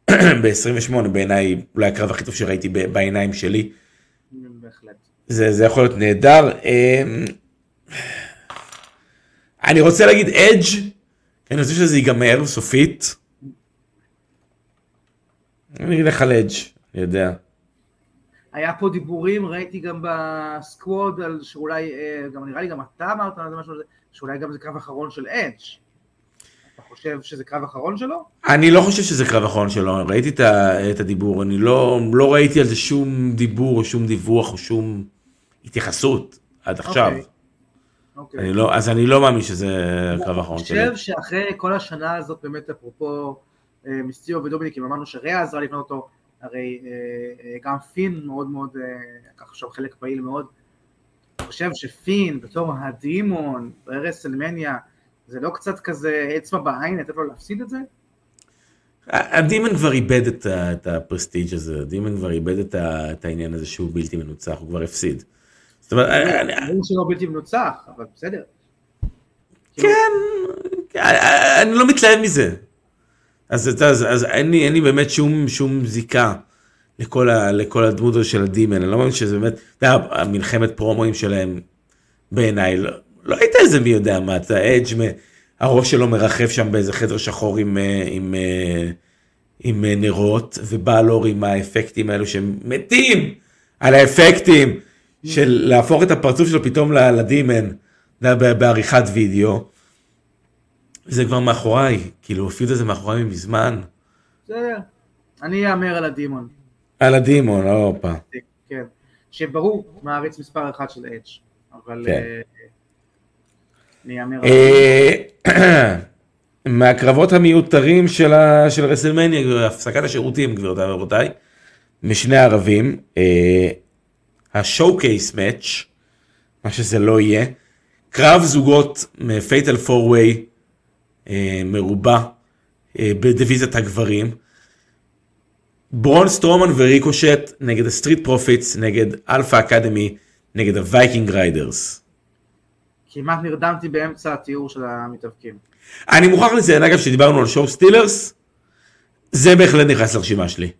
ב-28 בעיניי אולי הקרב הכי טוב שראיתי בעיניים שלי. בהחלט. זה, זה יכול להיות נהדר. אה, אני רוצה להגיד אדג', אני רוצה שזה ייגמר סופית. אני אלך על אדג', אני יודע. היה פה דיבורים, ראיתי גם בסקווד, על שאולי, אה, גם נראה לי גם אתה אמרת על זה משהו, שאולי גם זה קרב אחרון של אדג'. חושב שזה קרב אחרון שלו? אני לא חושב שזה קרב אחרון שלו, ראיתי את, ה, את הדיבור, אני לא, לא ראיתי על זה שום דיבור או שום דיווח או שום התייחסות עד עכשיו. אוקיי. אוקיי. אני לא, אז אני לא מאמין שזה הקרב האחרון אני שלי. חושב שאחרי כל השנה הזאת, באמת, אפרופו אה, מיסטיו ודומיניק, אם אמרנו שריאה עזרה לבנות אותו, הרי אה, אה, גם פין מאוד מאוד, לקח עכשיו חלק פעיל מאוד. אני חושב שפין, בתור הדימון, ברסלמניה, זה לא קצת כזה אצבע בעין, לתת לו להפסיד את זה? הדימן כבר איבד את, ה- את הפרסטיג' הזה, הדימן כבר איבד את, ה- את העניין הזה שהוא בלתי מנוצח, הוא כבר הפסיד. זאת אומרת, אני- ברור שלא בלתי מנוצח, אבל בסדר. כן, אני לא מתלהב מזה. אז, אז, אז, אז אין, לי, אין לי באמת שום, שום זיקה לכל, ה, לכל הדמות הזו של הדימן, אני לא מאמין שזה באמת, אתה יודע, המלחמת פרומואים שלהם בעיניי, לא, הייתה איזה מי יודע מה, אתה אדג' הראש שלו מרחף שם באיזה חדר שחור עם, אה, עם, אה, עם אה, נרות, ובלור עם האפקטים האלו שהם מתים על האפקטים של להפוך את הפרצוף שלו פתאום לדימן, בעריכת וידאו. זה כבר מאחוריי, כאילו הפיוד הזה מאחוריי מזמן. בסדר. אני אאמר על הדימון, על הדימון, הופה. כן. שברור, מעריץ מספר אחת של אדג', אבל... כן אני אאמר על... אה, מהקרבות המיותרים של, ה, של רסלמניה, הפסקת השירותים, גבירותיי ורבותיי, משני ערבים, אה, ה showcase match, מה שזה לא יהיה, קרב זוגות מ fatal four-way מרובע אה, בדיוויזיית הגברים, ברון סטרומן וריקושט נגד ה Street Profits, נגד Alpha Academy, נגד ה Viking Raiders. כמעט נרדמתי באמצע התיאור של המתאבקים. אני מוכרח לציין, אגב, שדיברנו על show stealers, זה בהחלט נכנס לרשימה שלי.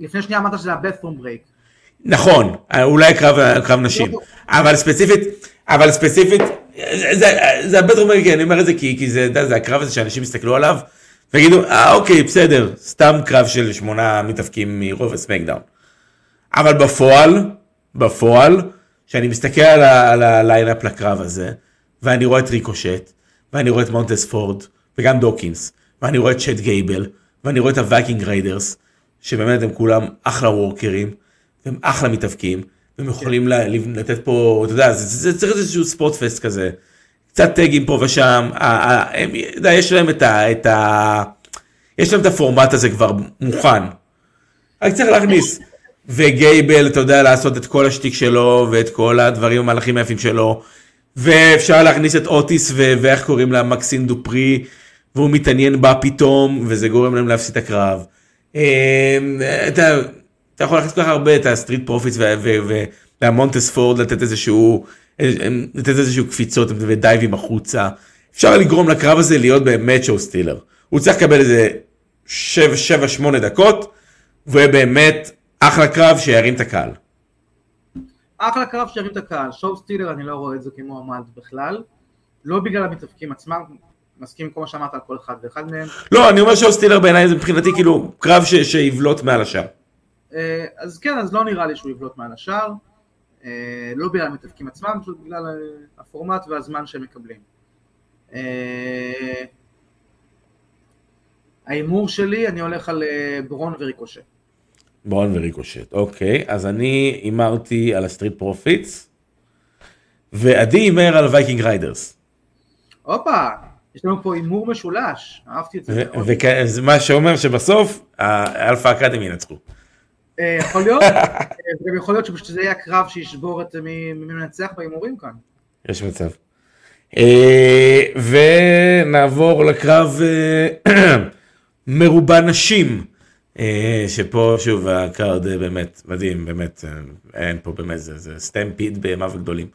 לפני שנייה אמרת שזה ה-Bathroom Break. נכון, אולי קרב, קרב נשים, אבל ספציפית, אבל ספציפית, זה, זה, זה אומר, כי אני אומר את זה כי, כי זה, יודע, זה הקרב הזה שאנשים יסתכלו עליו, ויגידו, אה אוקיי, בסדר, סתם קרב של שמונה מתאבקים מ Raw ו SmackDown. אבל בפועל, בפועל, כשאני מסתכל על, ה lineup לקרב הזה, ואני רואה את ריקושט, ואני רואה את מונטס פורד, וגם דוקינס, ואני רואה את צ'ט גייבל, ואני רואה את ה Viking Raiders, שבאמת הם כולם אחלה וורקרים, והם אחלה מתאבקים, והם יכולים ל- לתת פה, אתה יודע, זה, זה, זה צריך איזשהו spotfest כזה, קצת טגים פה ושם, הם, יודע, יש להם את ה... את ה יש להם את הפורמט הזה כבר מוכן. רק צריך להכניס. וגייבל, אתה יודע, לעשות את כל השטיק שלו, ואת כל הדברים המהלכים היפים שלו, ואפשר להכניס את אוטיס, ו- ואיך קוראים לה, מקסין דופרי, והוא מתעניין בה פתאום, וזה גורם להם להפסיד את הקרב. אמ, אתה, אתה יכול להכניס כל כך הרבה את ה Street Profits והמונטס פורד לתת איזשהו, לתת איזשהו קפיצות ודייבים החוצה. אפשר לגרום לקרב הזה להיות באמת show stealer. הוא צריך לקבל איזה 7-8 דקות, והוא יהיה באמת אחלה קרב שירים את הקהל. אחלה קרב שירים את הקהל, שואו סטילר אני לא רואה את זה כמועמד בכלל, לא בגלל המתאבקים עצמם, מסכים עם כל מה שאמרת על כל אחד ואחד מהם, לא, אני אומר שואו סטילר בעיניי זה מבחינתי כאילו קרב ש- שיבלוט מעל השאר. אה, אז כן, אז לא נראה לי שהוא יבלוט מעל השאר, אה, לא בגלל המתאבקים עצמם, פשוט בגלל אה, הפורמט והזמן שהם מקבלים. ההימור שלי, אני הולך על ברון וריקושט. ברון וריקושט, אוקיי, אז אני הימרתי על ה Street Profits, ועדי הימר על Viking Raiders. הופה, יש לנו פה הימור משולש, אהבתי את זה. וזה מה שאומר שבסוף ה Alpha Academy ינצחו. אה, יכול להיות, אה, וגם יכול להיות שפשוט זה יהיה הקרב שישבור את מי מנצח בהימורים כאן. יש מצב. אה, ונעבור לקרב מרובע נשים, שפה שוב ה card אה, באמת מדהים, באמת, אה, אין פה באמת, זה, זה Stampede בימיו הגדולים.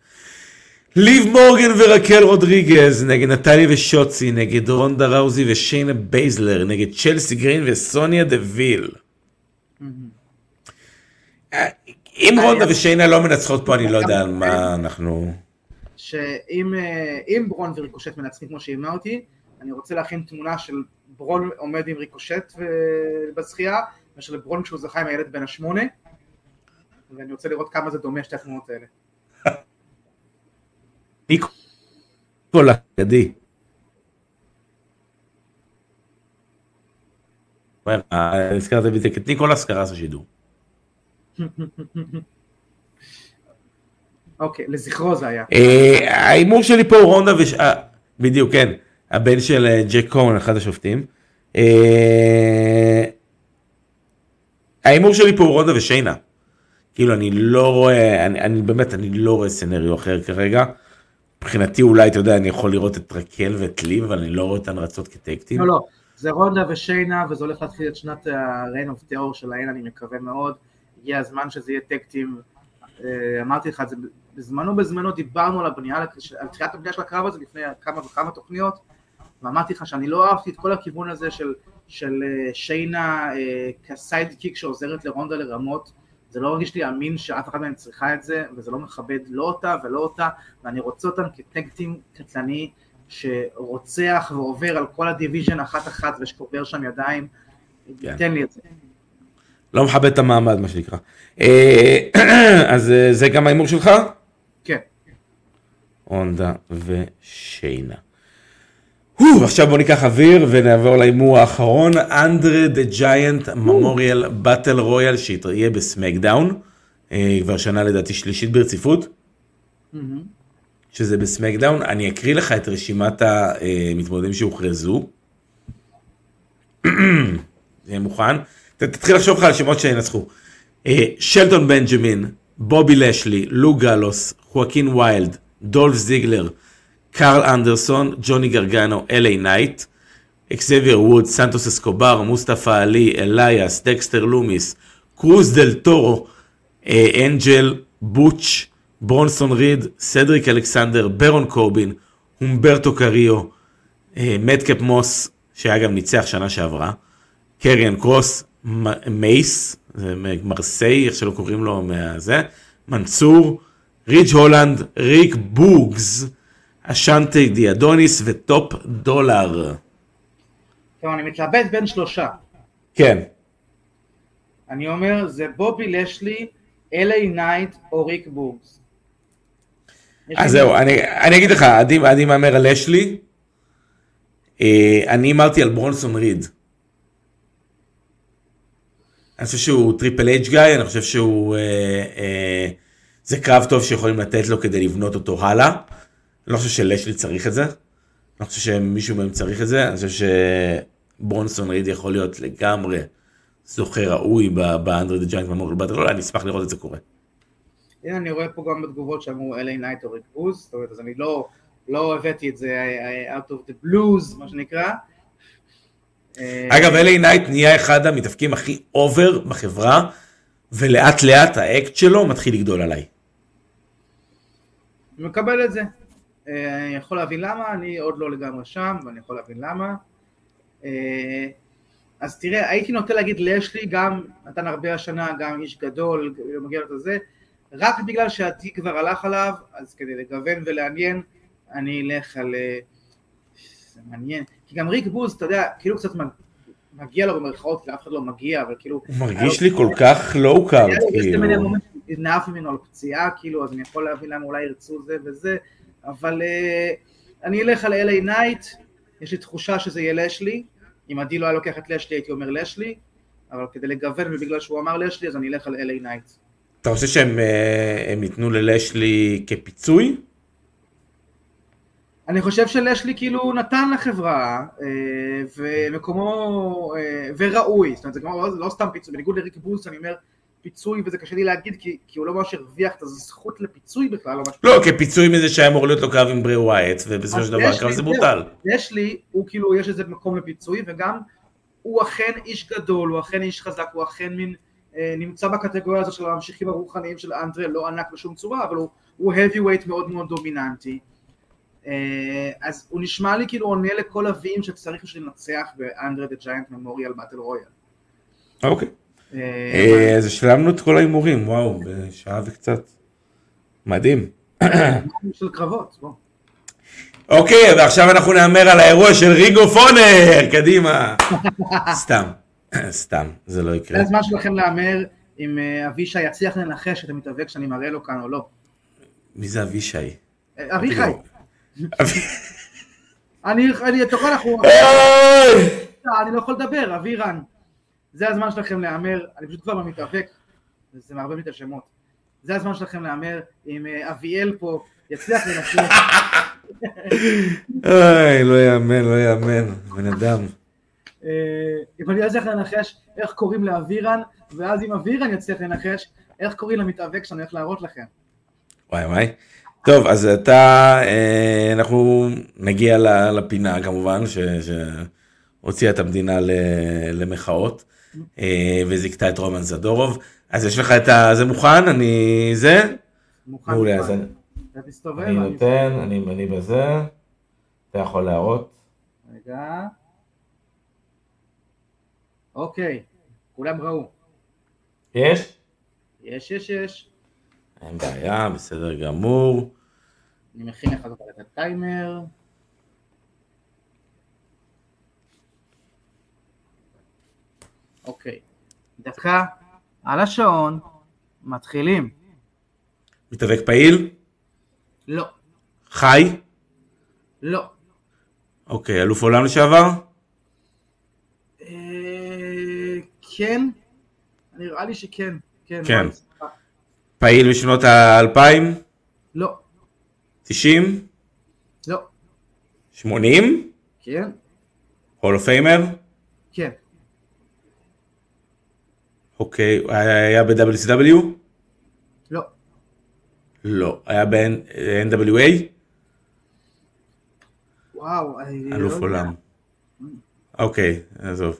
ליב מורגן ורקל רודריגז נגד נטליה ושוצי, נגד רונדה ראוזי ושיינה בייזלר, נגד צ'לסי גרין וסוניה דוויל. אה, אם רונדה ושיינה לא מנצחות פה, אני לא יודע על מה אנחנו... שאם אה, אם ברון וריקושט מנצחים כמו שהימרתי, אני רוצה להכין תמונה של ברון עומד עם ריקושט בזכייה, מאשר לברון כשהוא זכה עם הילד בן השמונה, ואני רוצה לראות כמה זה דומה שתי התמונות האלה. ניקולה, ידי. הזכרת בדיוק את ניקולס קרס השידור. אוקיי, לזכרו זה היה. אה, ההימור שלי פה הוא רונדה וש... אה, בדיוק, כן. הבן של אה, ג'ק קורן, אחד השופטים. ההימור שלי פה הוא רונדה ושיינה. כאילו אני לא רואה, אני, אני באמת, אני לא רואה סצנריו אחר כרגע. מבחינתי אולי, אתה יודע, אני יכול לראות את רקל ואת ליב, אבל אני לא רואה אותן רצות כטקטים. לא, לא, זה רונדה ושיינה, וזה הולך להתחיל את שנת ה-Rain of Terror שלהן, אני מקווה מאוד. הגיע הזמן שזה יהיה tag team. אמרתי לך זה בזמנו בזמנו דיברנו על הבנייה, על תחילת הבנייה של הקרב הזה לפני כמה וכמה תוכניות, ואמרתי לך שאני לא אהבתי את כל הכיוון הזה של, של אה, שיינה אה, כ sidekick שעוזרת לרונדה לרמות, זה לא מרגיש לי אמין שאף אחד מהם צריכה את זה, וזה לא מכבד לא אותה ולא אותה, ואני רוצה אותם כ tag team קטלני שרוצח ועובר על כל ה division אחת אחת ושובר שם ידיים, כן. תן לי את זה. לא מכבד את המעמד מה שנקרא. אה, אז זה גם ההימור שלך? הונדה ושיינה. עכשיו בוא ניקח אוויר ונעבור להימור האחרון, אנדרה דה ג'יינט ממוריאל באטל רויאל שיהיה בסמקדאון, אה, כבר שנה לדעתי שלישית ברציפות, שזה בסמקדאון, אני אקריא לך את רשימת המתמודדים שהוכרזו. זה מוכן? תתחיל לחשוב לך על שמות שינצחו. אה, שלטון בנג'מין, בובי לשלי, לוק גאלוס, חואקין ויילד, דולף זיגלר, קארל אנדרסון, ג'וני גרגנו, LA נייט, אקסבייר וודס, סנטוס אסקובר, מוסטפא עלי, אליאס, דקסטר לומיס, קרוז דל טורו, אה, אנג'ל, בוטש, ברונסון ריד, סדריק אלכסנדר, ברון קורבין, הומברטו קריו, אה, מדקאפ מוס, שהיה גם ניצח שנה שעברה, קריון קרוס, מייס, מרסיי, איך שלא קוראים לו מהזה, מנצור, ריץ' הולנד, ריק בוגס, אשנטי די אדוניס וטופ דולה. טוב, אני מתלבט בין שלושה. כן. אני אומר, זה בובי לשלי, LA נייט או ריק בוגס. אז זהו, אני, אני אגיד לך, אני מהמר על לשלי, אה, אני הימרתי על ברונסון ריד. אני חושב שהוא טריפל אייץ' guy, אני חושב שהוא... אה, אה, זה קרב טוב שיכולים לתת לו כדי לבנות אותו הלאה. אני לא חושב שלשלי צריך את זה. אני לא חושב שמישהו מהם צריך את זה. אני חושב שברונסון ריד יכול להיות לגמרי זוכה ראוי ב André the Giant Memorial Battle אני אשמח לראות את זה קורה. הנה אני רואה פה גם בתגובות שאמרו אלי נייט או ריק בוז, זאת אומרת אז אני לא, לא הבאתי את זה out of the blues מה שנקרא. אגב LA נייט נהיה אחד המתאבקים הכי over בחברה ולאט לאט האקט שלו מתחיל לגדול עליי. מקבל את זה. אה, אני יכול להבין למה, אני עוד לא לגמרי שם, ואני יכול להבין למה. אה, אז תראה, הייתי נוטה להגיד לשלי, גם נתן הרבה השנה, גם איש גדול, מגיע לזה זה, רק בגלל שעדי כבר הלך עליו, אז כדי לגוון ולעניין, אני אלך על... אה, זה מעניין, כי גם ריק בוז, אתה יודע, כאילו קצת מגיע לו במרכאות, כי אף אחד לא מגיע, אבל כאילו... הוא מרגיש לי כל כך low card, כאילו. נעף ממנו על פציעה, כאילו, אז אני יכול להבין למה אולי ירצו זה וזה, אבל uh, אני אלך על LA נייט, יש לי תחושה שזה יהיה לשלי, אם עדי לא היה לוקח את לשלי הייתי אומר לשלי, אבל כדי לגוון ובגלל שהוא אמר לשלי אז אני אלך על LA נייט. אתה חושב שהם אה, ייתנו ללשלי כפיצוי? אני חושב שלשלי כאילו נתן לחברה אה, ומקומו וראוי, זאת אומרת זה כמו, לא סתם פיצוי, בניגוד לריק בוס אני אומר פיצוי, וזה קשה לי להגיד, כי, כי הוא לא ממש הרוויח את הזכות לפיצוי בכלל. לא, לא כפיצוי מזה שהיה אמור להיות לו קרב עם בריי וויאט, ובסופו של דבר קרב זה בוטל. יש לי, הוא כאילו, יש איזה מקום לפיצוי, וגם הוא אכן איש גדול, הוא אכן איש חזק, הוא אכן מין, אה, נמצא בקטגוריה הזו של הממשיכים הרוחניים של אנדרה, לא ענק בשום צורה, אבל הוא, הוא heavyweight מאוד מאוד דומיננטי. אה, אז הוא נשמע לי כאילו עונה לכל הווים שצריך בשביל לנצח באנדרה דה ג'יינט ממוריאל באטל רויאל. אוקיי. אז השלמנו את כל ההימורים, וואו, בשעה וקצת. מדהים. של קרבות, בוא. אוקיי, ועכשיו אנחנו נאמר על האירוע של ריגו פונר, קדימה. סתם. סתם, זה לא יקרה. זה הזמן שלכם להמר אם אה, אבישי יצליח לנחש את המתאבק שאני מראה לו כאן או לא. מי זה אבישי? אה, אביחי, אני, יכול, אנחנו! אני לא יכול לדבר, אבירן. זה הזמן שלכם להמר, אני פשוט כבר במתאבק, זה מערבב לי את השמות. זה הזמן שלכם להמר אם אה, אביאל פה יצליח לנחש. אוי, לא יאמן, לא יאמן, בן אדם. אה, אם אני אצליח לנחש איך קוראים לאבירן, ואז אם אבירן יצליח לנחש איך קוראים למתאבק שאני הולך להראות לכם. וואי וואי. טוב, אז אתה, אה, אנחנו נגיע לפינה כמובן, ש- שהוציאה את המדינה למחאות, וזיכתה את רומן זדורוב. אז יש לך את ה... זה מוכן? אני... זה? מוכן? מעולה. אז אני אתה תסתובב, אני נותן, אני אני בזה. אתה יכול להראות. רגע. אוקיי, כולם ראו. יש? יש, יש, יש. אין בעיה, בסדר גמור. אני מכין לך כבר את הטיימר. אוקיי. דקה על השעון. מתחילים. מתאבק פעיל? לא. חי? לא. אוקיי, אלוף עולם לשעבר? אה, כן? נראה לי שכן. כן. כן. פעיל בשנות האלפיים? לא. תשעים? לא. שמונים? כן? Hall of Famer? כן. אוקיי, היה ב-WCW? לא. לא. היה ב-NWA? וואו. אני לא אלוף יודע. עולם. אוקיי, עזוב.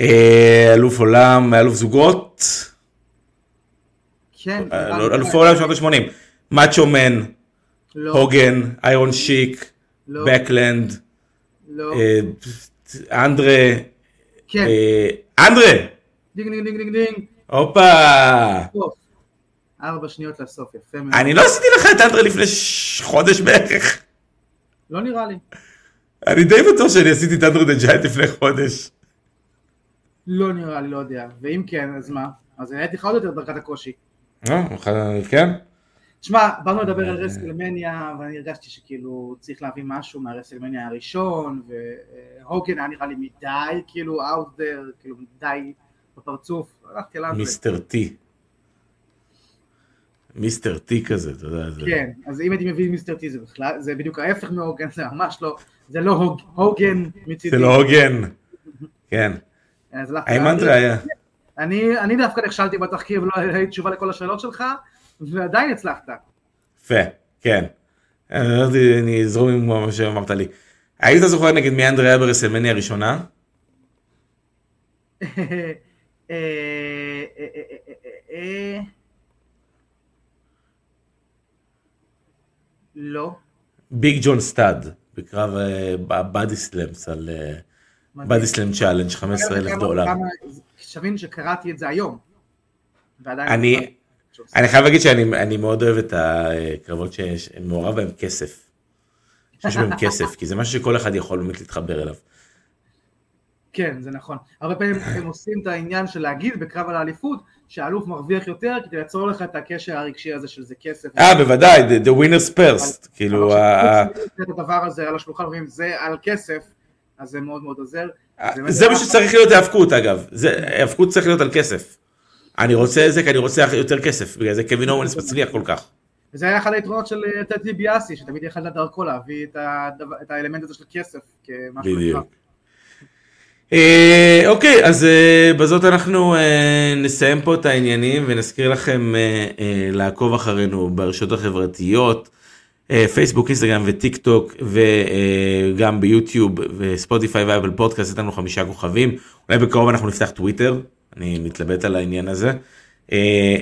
אה, אלוף עולם, אלוף זוגות? כן. אה, לא, אלוף. עולם שנות ה-80. מאצ'ו מן, לא. הוגן, איירון שיק, לא. בקלנד, לא. אה, אנדרה, כן. אנדרה! דינג דינג דינג דינג דינג. הופה! ארבע שניות לסוף, יפה מאוד. אני לא עשיתי לך את אנדרה לפני חודש בערך. לא נראה לי. אני די בטוח שאני עשיתי את אנדרה דה ג'יינט לפני חודש. לא נראה לי, לא יודע. ואם כן, אז מה? אז אני הייתי לך עוד יותר בדרגת הקושי. אה, כן? תשמע, באנו לדבר על רסלמניה, ואני הרגשתי שכאילו צריך להביא משהו מהרסלמניה הראשון, והוגן היה נראה לי מדי, כאילו, out there, כאילו, מדי בפרצוף. הלכתי עליו. מיסטר טי. מיסטר טי כזה, אתה יודע. זה- כן, אז אם הייתי מביא מיסטר טי זה בכלל, זה בדיוק ההפך מהוגן, זה ממש לא, זה לא הוג- הוגן מצידי. זה לא הוגן. כן. אז. אנדרה היה? אני, אני דווקא נכשלתי בתחקיר ולא ראיתי תשובה לכל השאלות שלך, ועדיין הצלחת. יפה, כן. אני אני אזרום עם מה שאמרת לי. היית זוכר נגד מי אנדרה היה ברסלמניה הראשונה? אה, אה, אה, אה. לא. ביג ג'ון סטאד, בקרב body slams על body slam challenge 15 אלף דולר. שתבין שקראתי את זה היום. אני- אני חייב להגיד שאני אני מאוד אוהב את הקרבות שמעורב בהם כסף. שיש בהם כסף, כי זה משהו שכל אחד יכול באמת להתחבר אליו. כן, זה נכון. הרבה פעמים הם עושים את העניין של להגיד בקרב על האליפות, שהאלוף מרוויח יותר, כדי ליצור לך את הקשר הרגשי הזה של זה כסף. אה, בוודאי, the- the winners first. כאילו, את הדבר הזה על השולחן, ואומרים זה על כסף, אז זה מאוד מאוד עוזר. באמת זה מה שצריך להיות האבקות אגב, האבקות צריך להיות על כסף. אני רוצה את זה כי אני רוצה יותר כסף, בגלל זה קווין אורנס מצליח כל כך. וזה היה אחד היתרונות של אה, טדי ביאסי, שתמיד יכלת דרכו להביא את האלמנט הזה של כסף כמשהו בדיוק. אה, אוקיי, אז אה, בזאת אנחנו אה, נסיים פה את העניינים ונזכיר לכם לעקוב אחרינו ברשתות החברתיות, פייסבוק, אינסטגרם וטיק טוק וגם ביוטיוב וספוטיפיי ואפל פודקאסט, יש לנו חמישה כוכבים, אולי בקרוב אנחנו נפתח טוויטר, אני מתלבט על העניין הזה.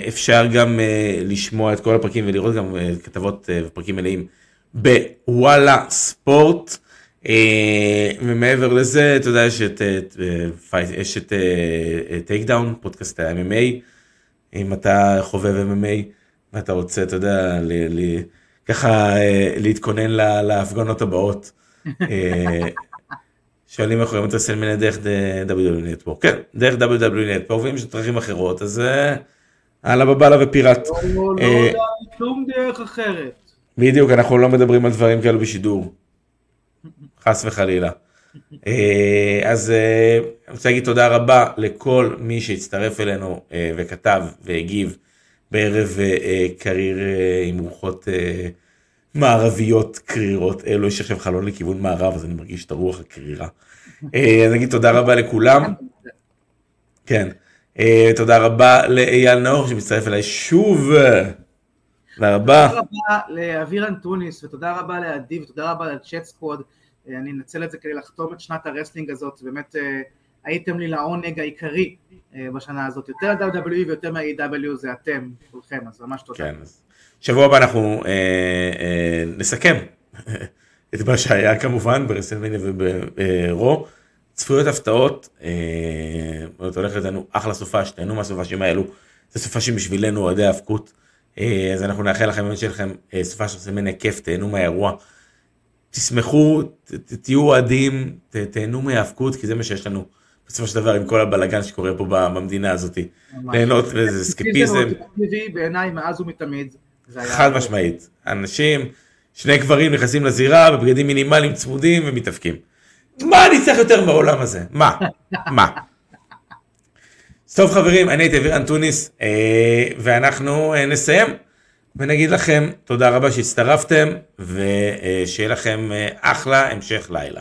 אפשר גם לשמוע את כל הפרקים ולראות גם כתבות ופרקים מלאים בוואלה ספורט. אה, ומעבר לזה, אתה יודע, יש את, אה, פייט- יש את טייק דאון, פודקאסט ה-MMA, אם אתה חובב MMA ואתה רוצה, אתה יודע, ל, ל, ככה אה, להתכונן לה- להפגנות הבאות, אה, שואלים איך רואים את רסלמניה דרך WWE Network, כן, דרך WWE Network, ואם יש דרכים אחרות, אז יאללה בבאללה ופיראט. לא, לא, אה, לא, שום דרך אחרת. בדיוק, אנחנו לא מדברים על דברים כאלו בשידור. חס וחלילה. אה, אז אה, אני רוצה להגיד תודה רבה לכל מי שהצטרף אלינו אה, וכתב והגיב בערב קריר עם רוחות מערביות קרירות. אלו יש עכשיו חלון לכיוון מערב, אז אני מרגיש את הרוח הקרירה. אז נגיד תודה רבה לכולם. כן. תודה רבה לאייל נאור שמצטרף אליי שוב. תודה רבה. תודה רבה לאוויר אנטוניס, ותודה רבה לעדי, ותודה רבה לצ'אט סקווד. אה, אני אנצל את זה כדי לחתום את שנת ה wrestling הזאת, באמת אה, הייתם לי לעונג העיקרי אה, בשנה הזאת. יותר מה-WWE ויותר מה-AEW זה אתם, כולכם, אז ממש תודה. כן, אז שבוע הבא אנחנו אה, אה, נסכם את מה שהיה כמובן ברסלמניה וברו. צפויות הפתעות, אה, הולכת לנו אחלה סופ"ש, שתהנו מהסופשים האלו, זה סופשים בשבילנו אוהדי ההיאבקות. אה, אז אנחנו נאחל לכם באמת שיהיה לכם סופה של רסלמניה כיף, תהנו מהאירוע. תשמחו, ת- ת- תהיו אוהדים, תהנו מהאבקות, כי זה מה שיש לנו בסופו של דבר עם כל הבלאגן שקורה פה במדינה הזאת. ליהנות וזה סקפיזם. בעיניי מאז ומתמיד. חד משמעית. אנשים, שני גברים נכנסים לזירה בבגדים מינימליים צמודים ומתאפקים. מה אני צריך יותר בעולם הזה? מה? מה? טוב חברים, אני הייתי אביר אנטוניס, אה, ואנחנו אה, נסיים ונגיד לכם תודה רבה שהצטרפתם, ושיהיה לכם אה, אחלה המשך לילה.